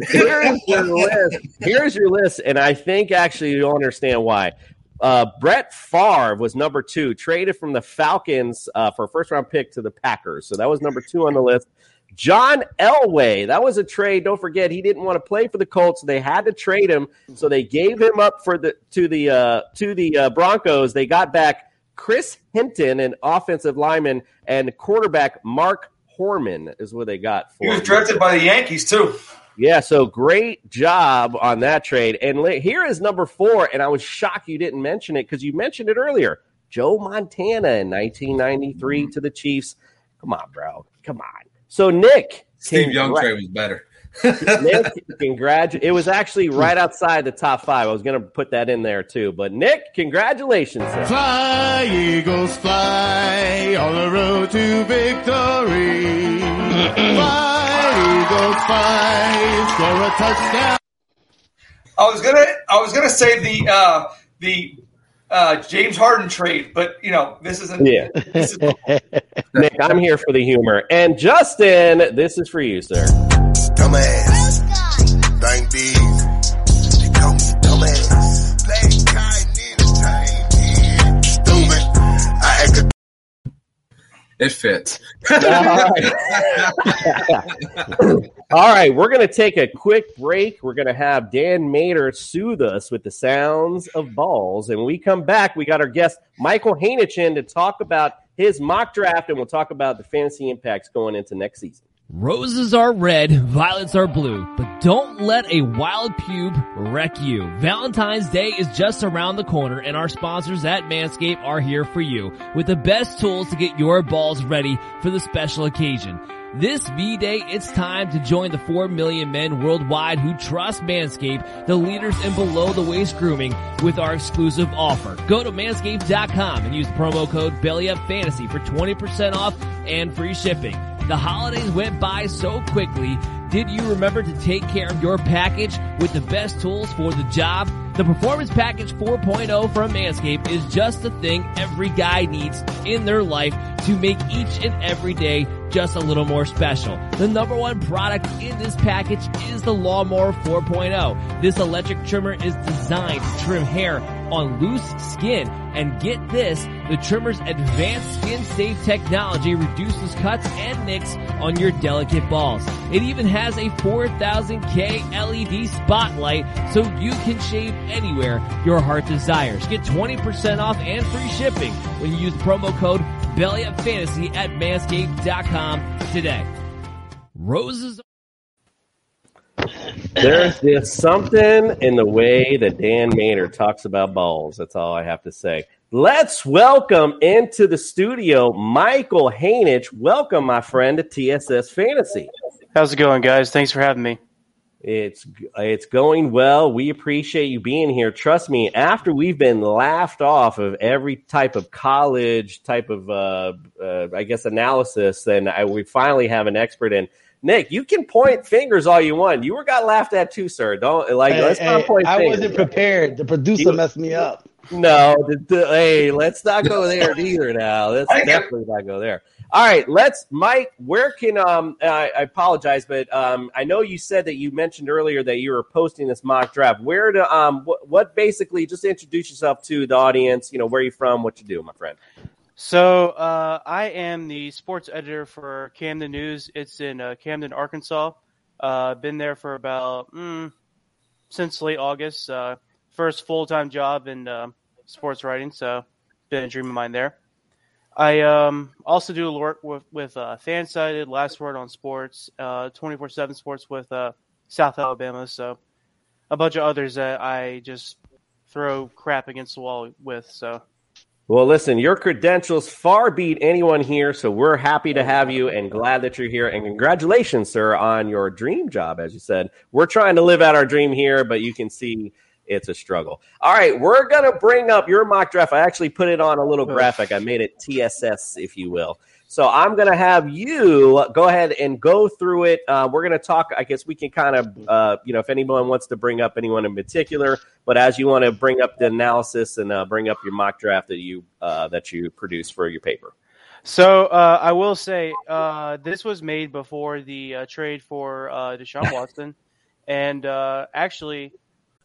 here is [LAUGHS] your list. Here's your list, and I think actually you'll understand why. Uh, Brett Favre was number two, traded from the Falcons uh, for a first round pick to the Packers. So that was number two on the list. John Elway, that was a trade. Don't forget, he didn't want to play for the Colts. They had to trade him, so they gave him up for the to the uh, to the uh, Broncos. They got back Chris Hinton, an offensive lineman, and quarterback Mark Herrmann is what they got for. He was drafted by the Yankees too. Yeah, so great job on that trade. And here is number four, and I was shocked you didn't mention it because you mentioned it earlier. Joe Montana in 1993 to the Chiefs. Come on, bro. Come on. So Nick, Steve Young trade was better. Nick, [LAUGHS] congratulations. It was actually right outside the top five. I was going to put that in there too. But Nick, congratulations. sir. Fly, Eagles, fly on the road to victory. [LAUGHS] fly, Eagles, fly, score a touchdown. I was gonna I was gonna say the uh, the uh, James Harden trade, but you know this isn't. Yeah. This is, [LAUGHS] Nick, I'm here for the humor. And Justin, this is for you, sir. Dumbass. It fits. All right, [LAUGHS] we're going to take a quick break. We're going to have Dan Mater soothe us with the sounds of balls. And when we come back, we got our guest, Michael Hanich in, to talk about his mock draft, and we'll talk about the fantasy impacts going into next season. Roses are red, violets are blue, but don't let a wild pube wreck you. Valentine's Day is just around the corner and our sponsors at Manscaped are here for you with the best tools to get your balls ready for the special occasion. This V-Day, it's time to join the 4 million men worldwide who trust Manscaped, the leaders in below the waist grooming with our exclusive offer. Go to manscaped.com and use the promo code BELLYUPFANTASY for 20% off and free shipping. The holidays went by so quickly. Did you remember to take care of your package with the best tools for the job? The Performance Package 4.0 from Manscaped is just the thing every guy needs in their life to make each and every day just a little more special. The number one product in this package is the Lawnmower 4.0. This electric trimmer is designed to trim hair on loose skin. And get this, the trimmer's advanced skin safe technology reduces cuts and nicks on your delicate balls. It even has a 4000K LED spotlight so you can shave anywhere your heart desires. Get 20% off and free shipping when you use the promo code BellyUpFantasy at manscaped.com today. Roses There's just something in the way that Dan Maynard talks about balls. That's all I have to say. Let's welcome into the studio Michael Hanich. Welcome, my friend, to TSS Fantasy. How's it going, guys? Thanks for having me. It's it's going well. We appreciate you being here. Trust me, after we've been laughed off of every type of college type of uh, uh, I guess analysis, then I, we finally have an expert in. Nick, you can point fingers all you want. You were got laughed at too, sir. Don't like. Hey, let's not point I fingers. wasn't prepared. The producer You- messed me up. No, the, the- hey, let's not go there either. Now, let's definitely not go there. All right, let's, Mike. Where can um? I, I apologize, but um, I know you said that you mentioned earlier that you were posting this mock draft. Where to um? What, what basically? Just introduce yourself to the audience. You know where you from, what you do, my friend. So, uh, I am the sports editor for Camden News. It's in uh, Camden, Arkansas. Uh, been there for about mm, since late August. Uh, first full time job in uh, sports writing, so been a dream of mine there. I um, also do work with with uh, Fansided, Last Word on Sports, twenty four seven Sports with uh, South Alabama. So a bunch of others that I just throw crap against the wall with. So. Well, listen, your credentials far beat anyone here, so we're happy to have you and glad that you're here. And congratulations, sir, on your dream job. As you said, we're trying to live out our dream here, but you can see it's a struggle. All right, we're gonna bring up your mock draft. I actually put it on a little graphic. I made it TSS, if you will. So I'm gonna have you go ahead and go through it. Uh, we're gonna talk. I guess we can kind of, uh, you know, if anyone wants to bring up anyone in particular, but as you want to bring up the analysis and uh, bring up your mock draft that you uh, that you produce for your paper. So uh, I will say uh, this was made before the uh, trade for uh, Deshaun Watson, and uh, actually,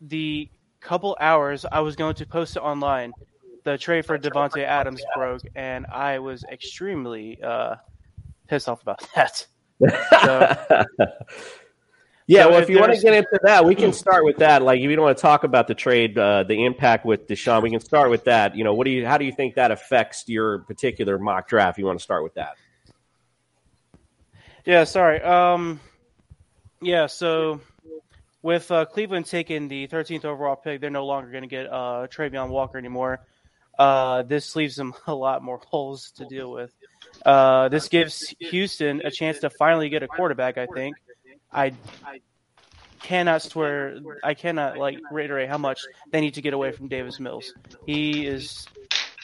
The couple hours I was going to post it online, the trade for Davante Adams broke, and I was extremely uh, pissed off about [LAUGHS] that. [LAUGHS] Yeah, So well, if if you want to get into that, we can start with that. Like, if you don't want to talk about the trade, uh, the impact with Deshaun, we can start with that. You know, what do you? How do you think that affects your particular mock draft? You want to start with that? Yeah, sorry. Um, yeah, so with uh, Cleveland taking the 13th overall pick, they're no longer going to get uh, Travon Walker anymore. Uh, this leaves them [LAUGHS] a lot more holes to deal with. Uh, this gives Houston a chance to finally get a quarterback. I think. I cannot swear. I cannot like reiterate how much they need to get away from Davis Mills. He is.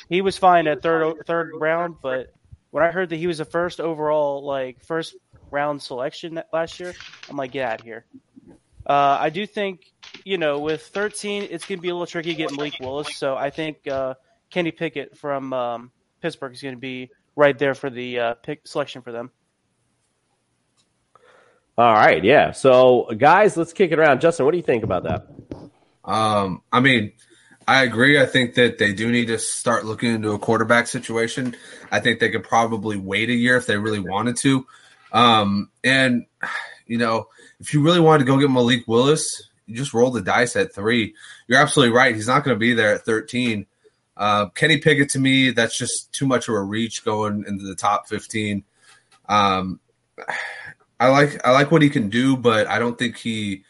He was fine at third third round, but when I heard that he was the first overall, like first round selection last year, I'm like, get out of here. Uh, I do think, you know, with 13, it's going to be a little tricky to get Malik Willis. So I think uh, Kenny Pickett from um, Pittsburgh is going to be right there for the uh, pick selection for them. All right, yeah. So, guys, let's kick it around. Justin, what do you think about that? Um, I mean, I agree. I think that they do need to start looking into a quarterback situation. I think they could probably wait a year if they really wanted to. Um, and you know, if you really wanted to go get Malik Willis, you just roll the dice at three. You're absolutely right. He's not going to be there at 13. Uh, Kenny Pickett to me, that's just too much of a reach going into the top 15. Um, I like I like what he can do, but I don't think he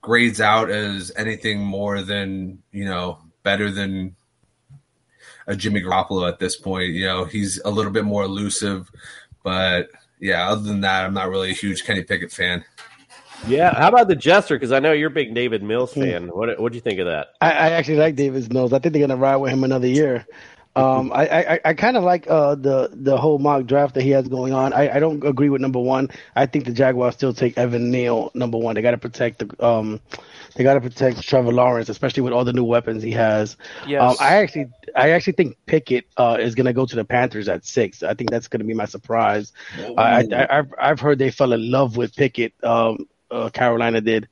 grades out as anything more than you know better than a Jimmy Garoppolo at this point. You know, he's a little bit more elusive, but yeah, other than that, I'm not really a huge Kenny Pickett fan. Yeah, how about the Jester? Because I know you're a big Davis Mills fan. What what do you think of that? I, I actually like Davis Mills. I think they're gonna ride with him another year. Um, I, I, I kind of like uh, the the whole mock draft that he has going on. I, I don't agree with number one. I think the Jaguars still take Evan Neal number one. They got to protect the um, they got to protect Trevor Lawrence, especially with all the new weapons he has. Yes. Um, I actually I actually think Pickett uh, is going to go to the Panthers at six. I think that's going to be my surprise. I, I, I've I've heard they fell in love with Pickett. Um, uh, Carolina did.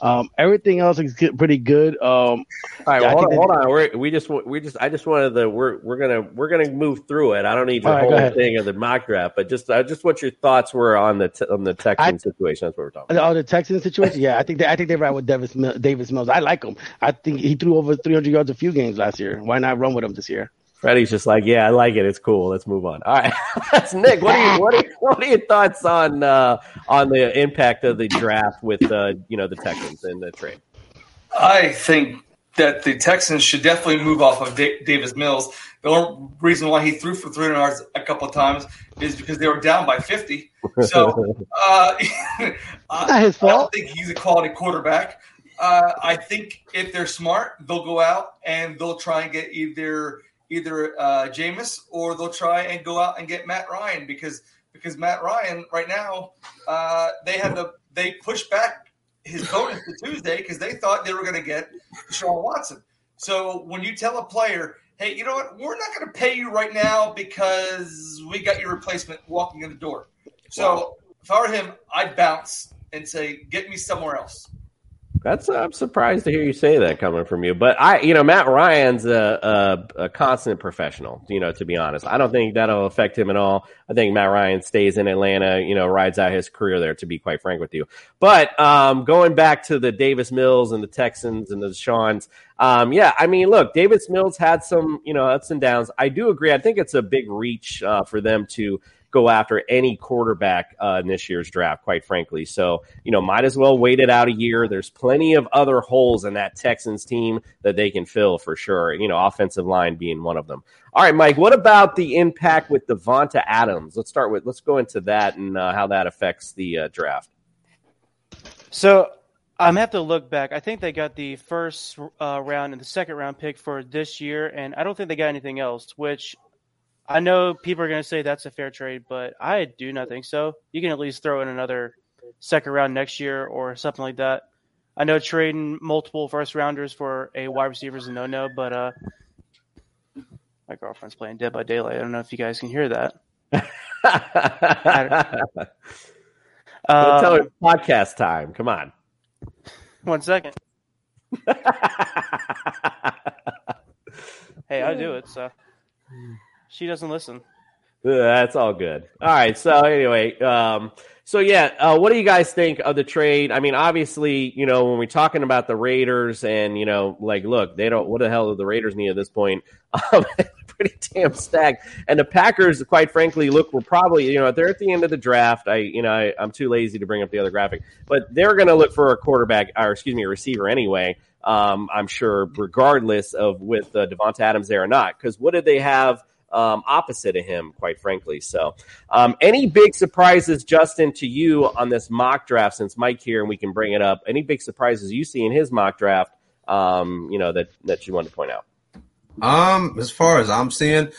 Um, everything else is pretty good. Um, All right, yeah, well, hold, on, hold on. We're, we just we just I just wanted the we're we're gonna we're gonna move through it. I don't need the right, whole thing of the mock draft, but just uh, just what your thoughts were on the t- on the Texan situation. That's what we're talking. Oh, the Texans situation. Yeah, I think they, I think they ride with Davis Davis Mills. I like him. I think he threw over 300 yards a few games last year. Why not run with him this year? Freddie's just like, yeah, I like it. It's cool. Let's move on. All right, [LAUGHS] that's Nick. What are you what are, what are your thoughts on uh, on the impact of the draft with uh, you know the Texans and the trade? I think that the Texans should definitely move off of Da- Davis Mills. The only reason why he threw for 300 yards a couple of times is because they were down by 50. So [LAUGHS] uh, [LAUGHS] I, Not his I don't think he's a quality quarterback. Uh, I think if they're smart, they'll go out and they'll try and get either either uh, Jameis or they'll try and go out and get Matt Ryan because because Matt Ryan right now uh, they had to they pushed back his bonus to Tuesday because they thought they were going to get Deshaun Watson. So when you tell a player, hey, you know what, we're not going to pay you right now because we got your replacement walking in the door. So if I were him, I'd bounce and say, get me somewhere else. That's I'm surprised to hear you say that coming from you. But I, you know, Matt Ryan's a, a, a constant professional. You know, to be honest, I don't think that'll affect him at all. I think Matt Ryan stays in Atlanta. You know, rides out his career there. To be quite frank with you, but um, going back to the Davis Mills and the Texans and the Shawns, um, yeah, I mean, look, Davis Mills had some you know ups and downs. I do agree. I think it's a big reach uh, for them to go after any quarterback uh, in this year's draft, quite frankly. So, you know, might as well wait it out a year. There's plenty of other holes in that Texans team that they can fill for sure. You know, offensive line being one of them. All right, Mike, what about the impact with Davante Adams? Let's start with, let's go into that and uh, how that affects the uh, draft. So I'm have to look back. I think they got the first uh, round and the second round pick for this year, and I don't think they got anything else. Which I know people are going to say that's a fair trade, but I do not think so. You can at least throw in another second round next year or something like that. I know trading multiple first rounders for a wide receiver is a no no, but uh, my girlfriend's playing Dead by Daylight. I don't know if you guys can hear that. [LAUGHS] Don't tell Um, her podcast time. Come on. One second. [LAUGHS] hey, I do it, so [LAUGHS] she doesn't listen. That's all good. All right. So anyway, um, so yeah, uh, what do you guys think of the trade? I mean, obviously, you know, when we're talking about the Raiders, and you know, like, look, they don't. What the hell do the Raiders need at this point? [LAUGHS] Um, [LAUGHS] pretty damn stacked. And the Packers, quite frankly, look, we're probably, you know, they're at the end of the draft. I, you know, I, I'm too lazy to bring up the other graphic, but they're going to look for a quarterback, or excuse me, a receiver anyway. Um, I'm sure, regardless of with uh, Davante Adams there or not, because what did they have? Um, opposite of him, quite frankly. So, um, any big surprises, Justin, to you on this mock draft? Since Mike here, and we can bring it up. Any big surprises you see in his mock draft? Um, you know that that you want to point out. Um, as far as I'm seeing,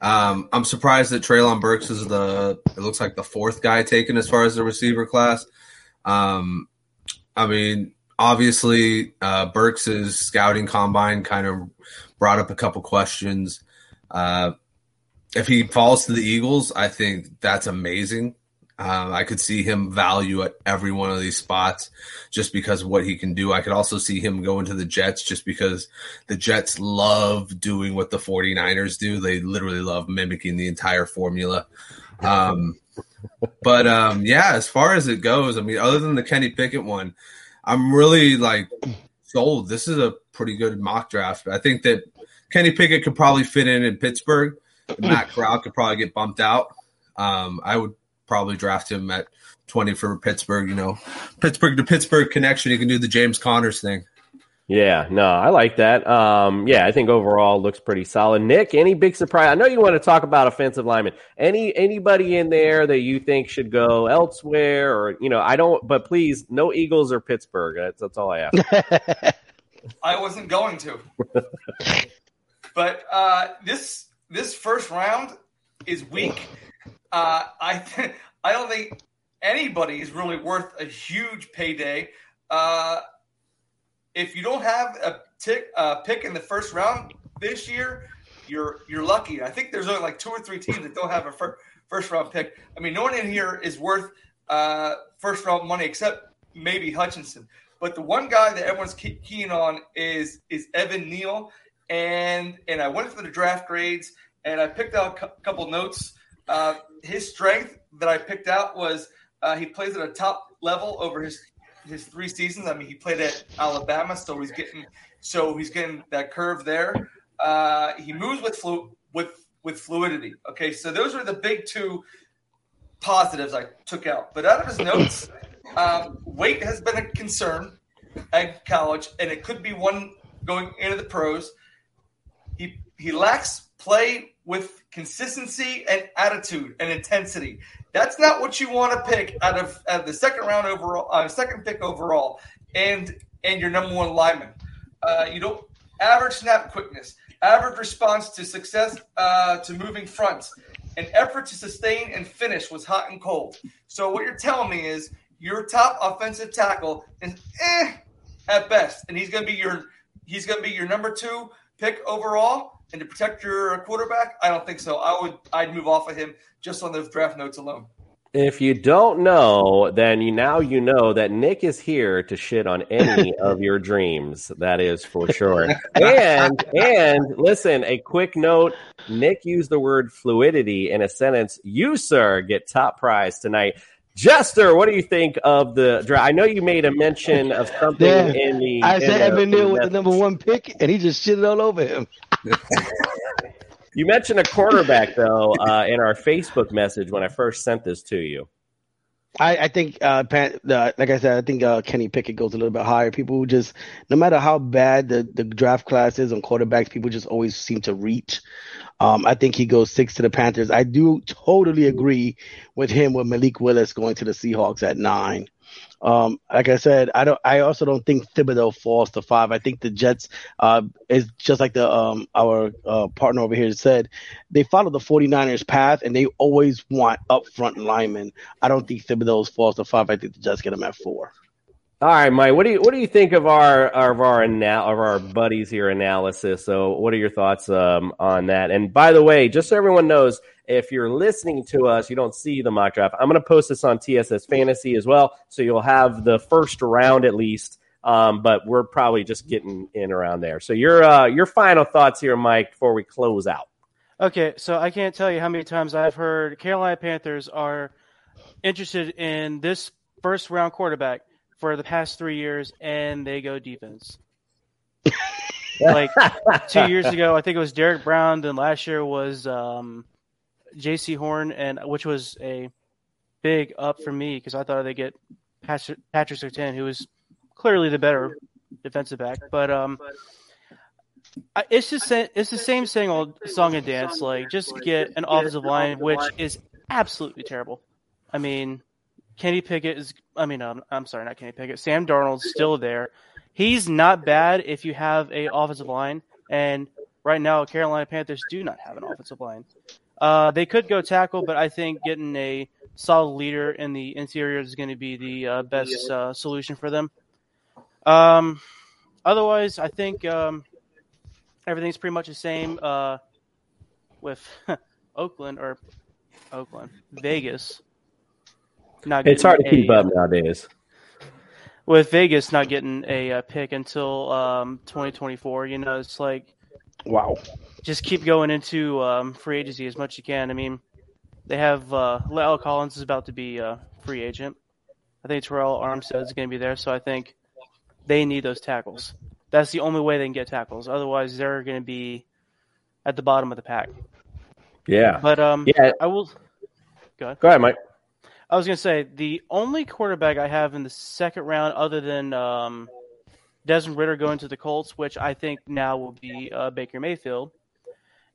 Um, I'm surprised that Treylon Burks is the it looks like the fourth guy taken as far as the receiver class. Um, I mean, obviously, uh, Burks' scouting combine kind of brought up a couple questions. Uh, if he falls to the Eagles, I think that's amazing. Um, I could see him value at every one of these spots just because of what he can do. I could also see him going to the Jets just because the Jets love doing what the 49ers do. They literally love mimicking the entire formula. Um, but um, yeah, as far as it goes, I mean, other than the Kenny Pickett one, I'm really like sold. This is a pretty good mock draft. I think that Kenny Pickett could probably fit in in Pittsburgh. Matt Corral could probably get bumped out. Um, I would probably draft him at 20 for Pittsburgh. You know, Pittsburgh to Pittsburgh connection. You can do the James Conner's thing. Yeah, no, I like that. Um, yeah, I think overall looks pretty solid. Nick, any big surprise? I know you want to talk about offensive linemen. Any anybody in there that you think should go elsewhere, or you know, I don't. But please, no Eagles or Pittsburgh. That's, that's all I ask. [LAUGHS] I wasn't going to. but uh, this this first round is weak. Uh, I th- [LAUGHS] I don't think anybody is really worth a huge payday. Uh, if you don't have a tick, pick in the first round this year, you're you're lucky. I think there's only like two or three teams that don't have a fir- first round pick. I mean, no one in here is worth uh, first round money except maybe Hutchinson. But the one guy that everyone's keen on is is Evan Neal, and and I went through the draft grades and I picked out a couple notes. Uh, his strength that I picked out was uh, he plays at a top level over his his three seasons. I mean, he played at Alabama, so he's getting so he's getting that curve there. Uh, he moves with flu- with with fluidity. Okay, so those are the big two positives I took out. But out of his notes, um, weight has been a concern at college, and it could be one going into the pros. He lacks play with consistency and attitude and intensity. That's not what you want to pick out of, out of the second round overall, uh, second pick overall, and and your number one lineman. Uh, you don't average snap quickness, average response to success uh, to moving fronts, an effort to sustain and finish was hot and cold. So what you're telling me is your top offensive tackle is eh at best, and he's going to be your he's going to be your number two pick overall. And to protect your quarterback, I don't think so. I would I'd move off of him just on those draft notes alone. If you don't know, then you now you know that Nick is here to shit on any [LAUGHS] of your dreams. That is for [LAUGHS] sure. and and listen, a quick note: Nick used the word fluidity in a sentence. You, sir, get top prize tonight. Jester, what do you think of the draft? I know you made a mention of something Yeah. in the. I said Evan Neal the- the number one pick, and he just shitted all over him. [LAUGHS] You mentioned a quarterback though uh, in our Facebook message when I first sent this to you. I, I think, uh, Pan, uh, like I said, I think uh, Kenny Pickett goes a little bit higher. People who just, no matter how bad the, the draft class is on quarterbacks, people just always seem to reach. Um, I think he goes six to the Panthers. I do totally agree with him with Malik Willis going to the Seahawks at nine. Um, like I said, I don't. I also don't think Thibodeaux falls to five. I think the Jets uh, is just like the um, our uh, partner over here said. They follow the 49ers path, and they always want upfront linemen. I don't think Thibodeaux falls to five. I think the Jets get him at four. All right, Mike. What do you what do you think of our of our anal- of our buddies here analysis? So, what are your thoughts um, on that? And by the way, just so everyone knows, if you're listening to us, you don't see the mock draft. I'm going to post this on TSS Fantasy as well, so you'll have the first round at least. Um, but we're probably just getting in around there. So, your uh, your final thoughts here, Mike, before we close out. Okay, so I can't tell you how many times I've heard Carolina Panthers are interested in this first round quarterback for the past three years, and they go defense. [LAUGHS] like two years ago, I think it was Derrick Brown, and last year was um, Jaycee Horn, and which was a big up for me because I thought they'd get Patrick Patrick Surtain, who was clearly the better defensive back, but um. I- It's just it's the same same old song and dance. Like just get an offensive line, which is absolutely terrible. I mean, Kenny Pickett is. I mean, um, I'm sorry, not Kenny Pickett. Sam Darnold's still there. He's not bad if you have a offensive line, and right now, Carolina Panthers do not have an offensive line. Uh, they could go tackle, but I think getting a solid leader in the interior is going to be the uh, best uh, solution for them. Um, otherwise, I think um, everything's pretty much the same uh, with [LAUGHS] Oakland or Oakland, Vegas. Not It's hard to getting keep up nowadays. with Vegas not getting a, uh pick until um, 2024. You know, it's like wow, just keep going into um, free agency as much as you can. I mean, they have uh, Lyle Collins is about to be a free agent. I think Terron Armstead is going to be there, so I think they need those tackles. That's the only way they can get tackles. Otherwise, they're going to be at the bottom of the pack. Yeah. But um, Yeah. I will. Go ahead. Go ahead, Mike. I was going to say the only quarterback I have in the second round, other than um, Desmond Ridder going to the Colts, which I think now will be uh, Baker Mayfield,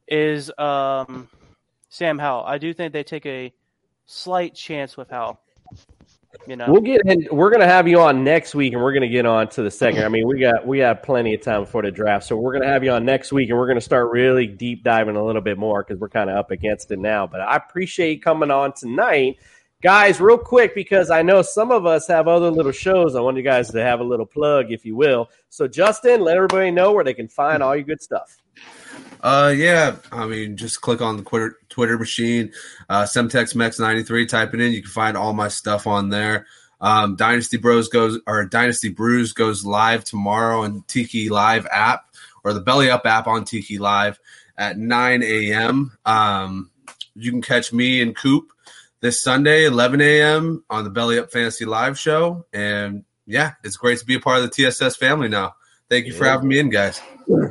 is um, Sam Howell. I do think they take a slight chance with Howell. You know, We'll get in. We're going to have you on next week, and we're going to get on to the second. I mean, we got we have plenty of time before the draft, so we're going to have you on next week, and we're going to start really deep diving a little bit more because we're kind of up against it now. But I appreciate you coming on tonight, guys. Real quick, because I know some of us have other little shows. I want you guys to have a little plug, if you will. So, Justin, let everybody know where they can find all your good stuff. Uh, yeah. I mean, just click on the Twitter Twitter machine, uh, SemtexMex93. Type it in. You can find all my stuff on there. Um, Dynasty Bros goes or Dynasty Brews goes live tomorrow on Tiki Live app or the Belly Up app on Tiki Live at 9 a.m. Um, you can catch me and Coop this Sunday, 11 a.m. on the Belly Up Fantasy Live show. And yeah, it's great to be a part of the TSS family now. Thank you for having me in, guys.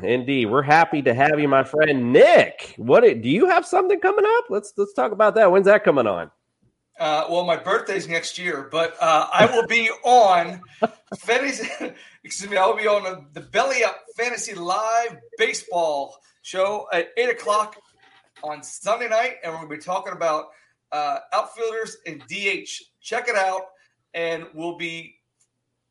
Indeed, we're happy to have you, my friend Nick. What do you have something coming up? Let's let's talk about that. When's that coming on? Uh, well, my birthday's next year, but uh, I will be on fantasy. [LAUGHS] Excuse me, I will be on the, the Belly Up Fantasy Live Baseball show at eight o'clock on Sunday night, and we're going to be talking about uh, outfielders and DH. Check it out, and we'll be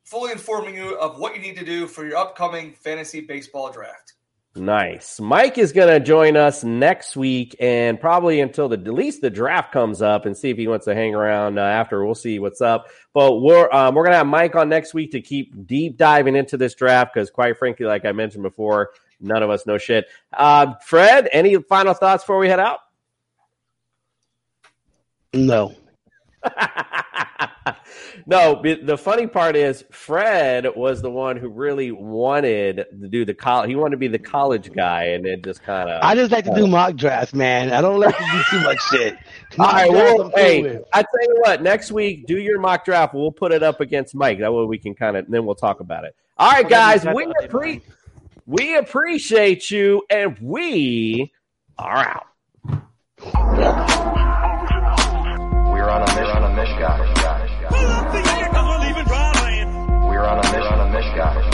fully informing you of what you need to do for your upcoming fantasy baseball draft. Nice. Mike is going to join us next week and probably until the at least the draft comes up and see if he wants to hang around uh, after. We'll see what's up. But we're um, we're going to have Mike on next week to keep deep diving into this draft because, quite frankly, like I mentioned before, none of us know shit. Uh, Fred, any final thoughts before we head out? No. [LAUGHS] No, the funny part is Fred was the one who really wanted to do the college. He wanted to be the college guy, and it just kind of. I just like to do mock drafts, man. I don't like to do too much shit. [LAUGHS] All Mock right, drafts well, I'm hey. I tell you what, next week do your mock draft. We'll put it up against Mike. That way we can kind of then we'll talk about it. All right, guys, we appre- we appreciate you, and we are out. We're on a mission, on a mission.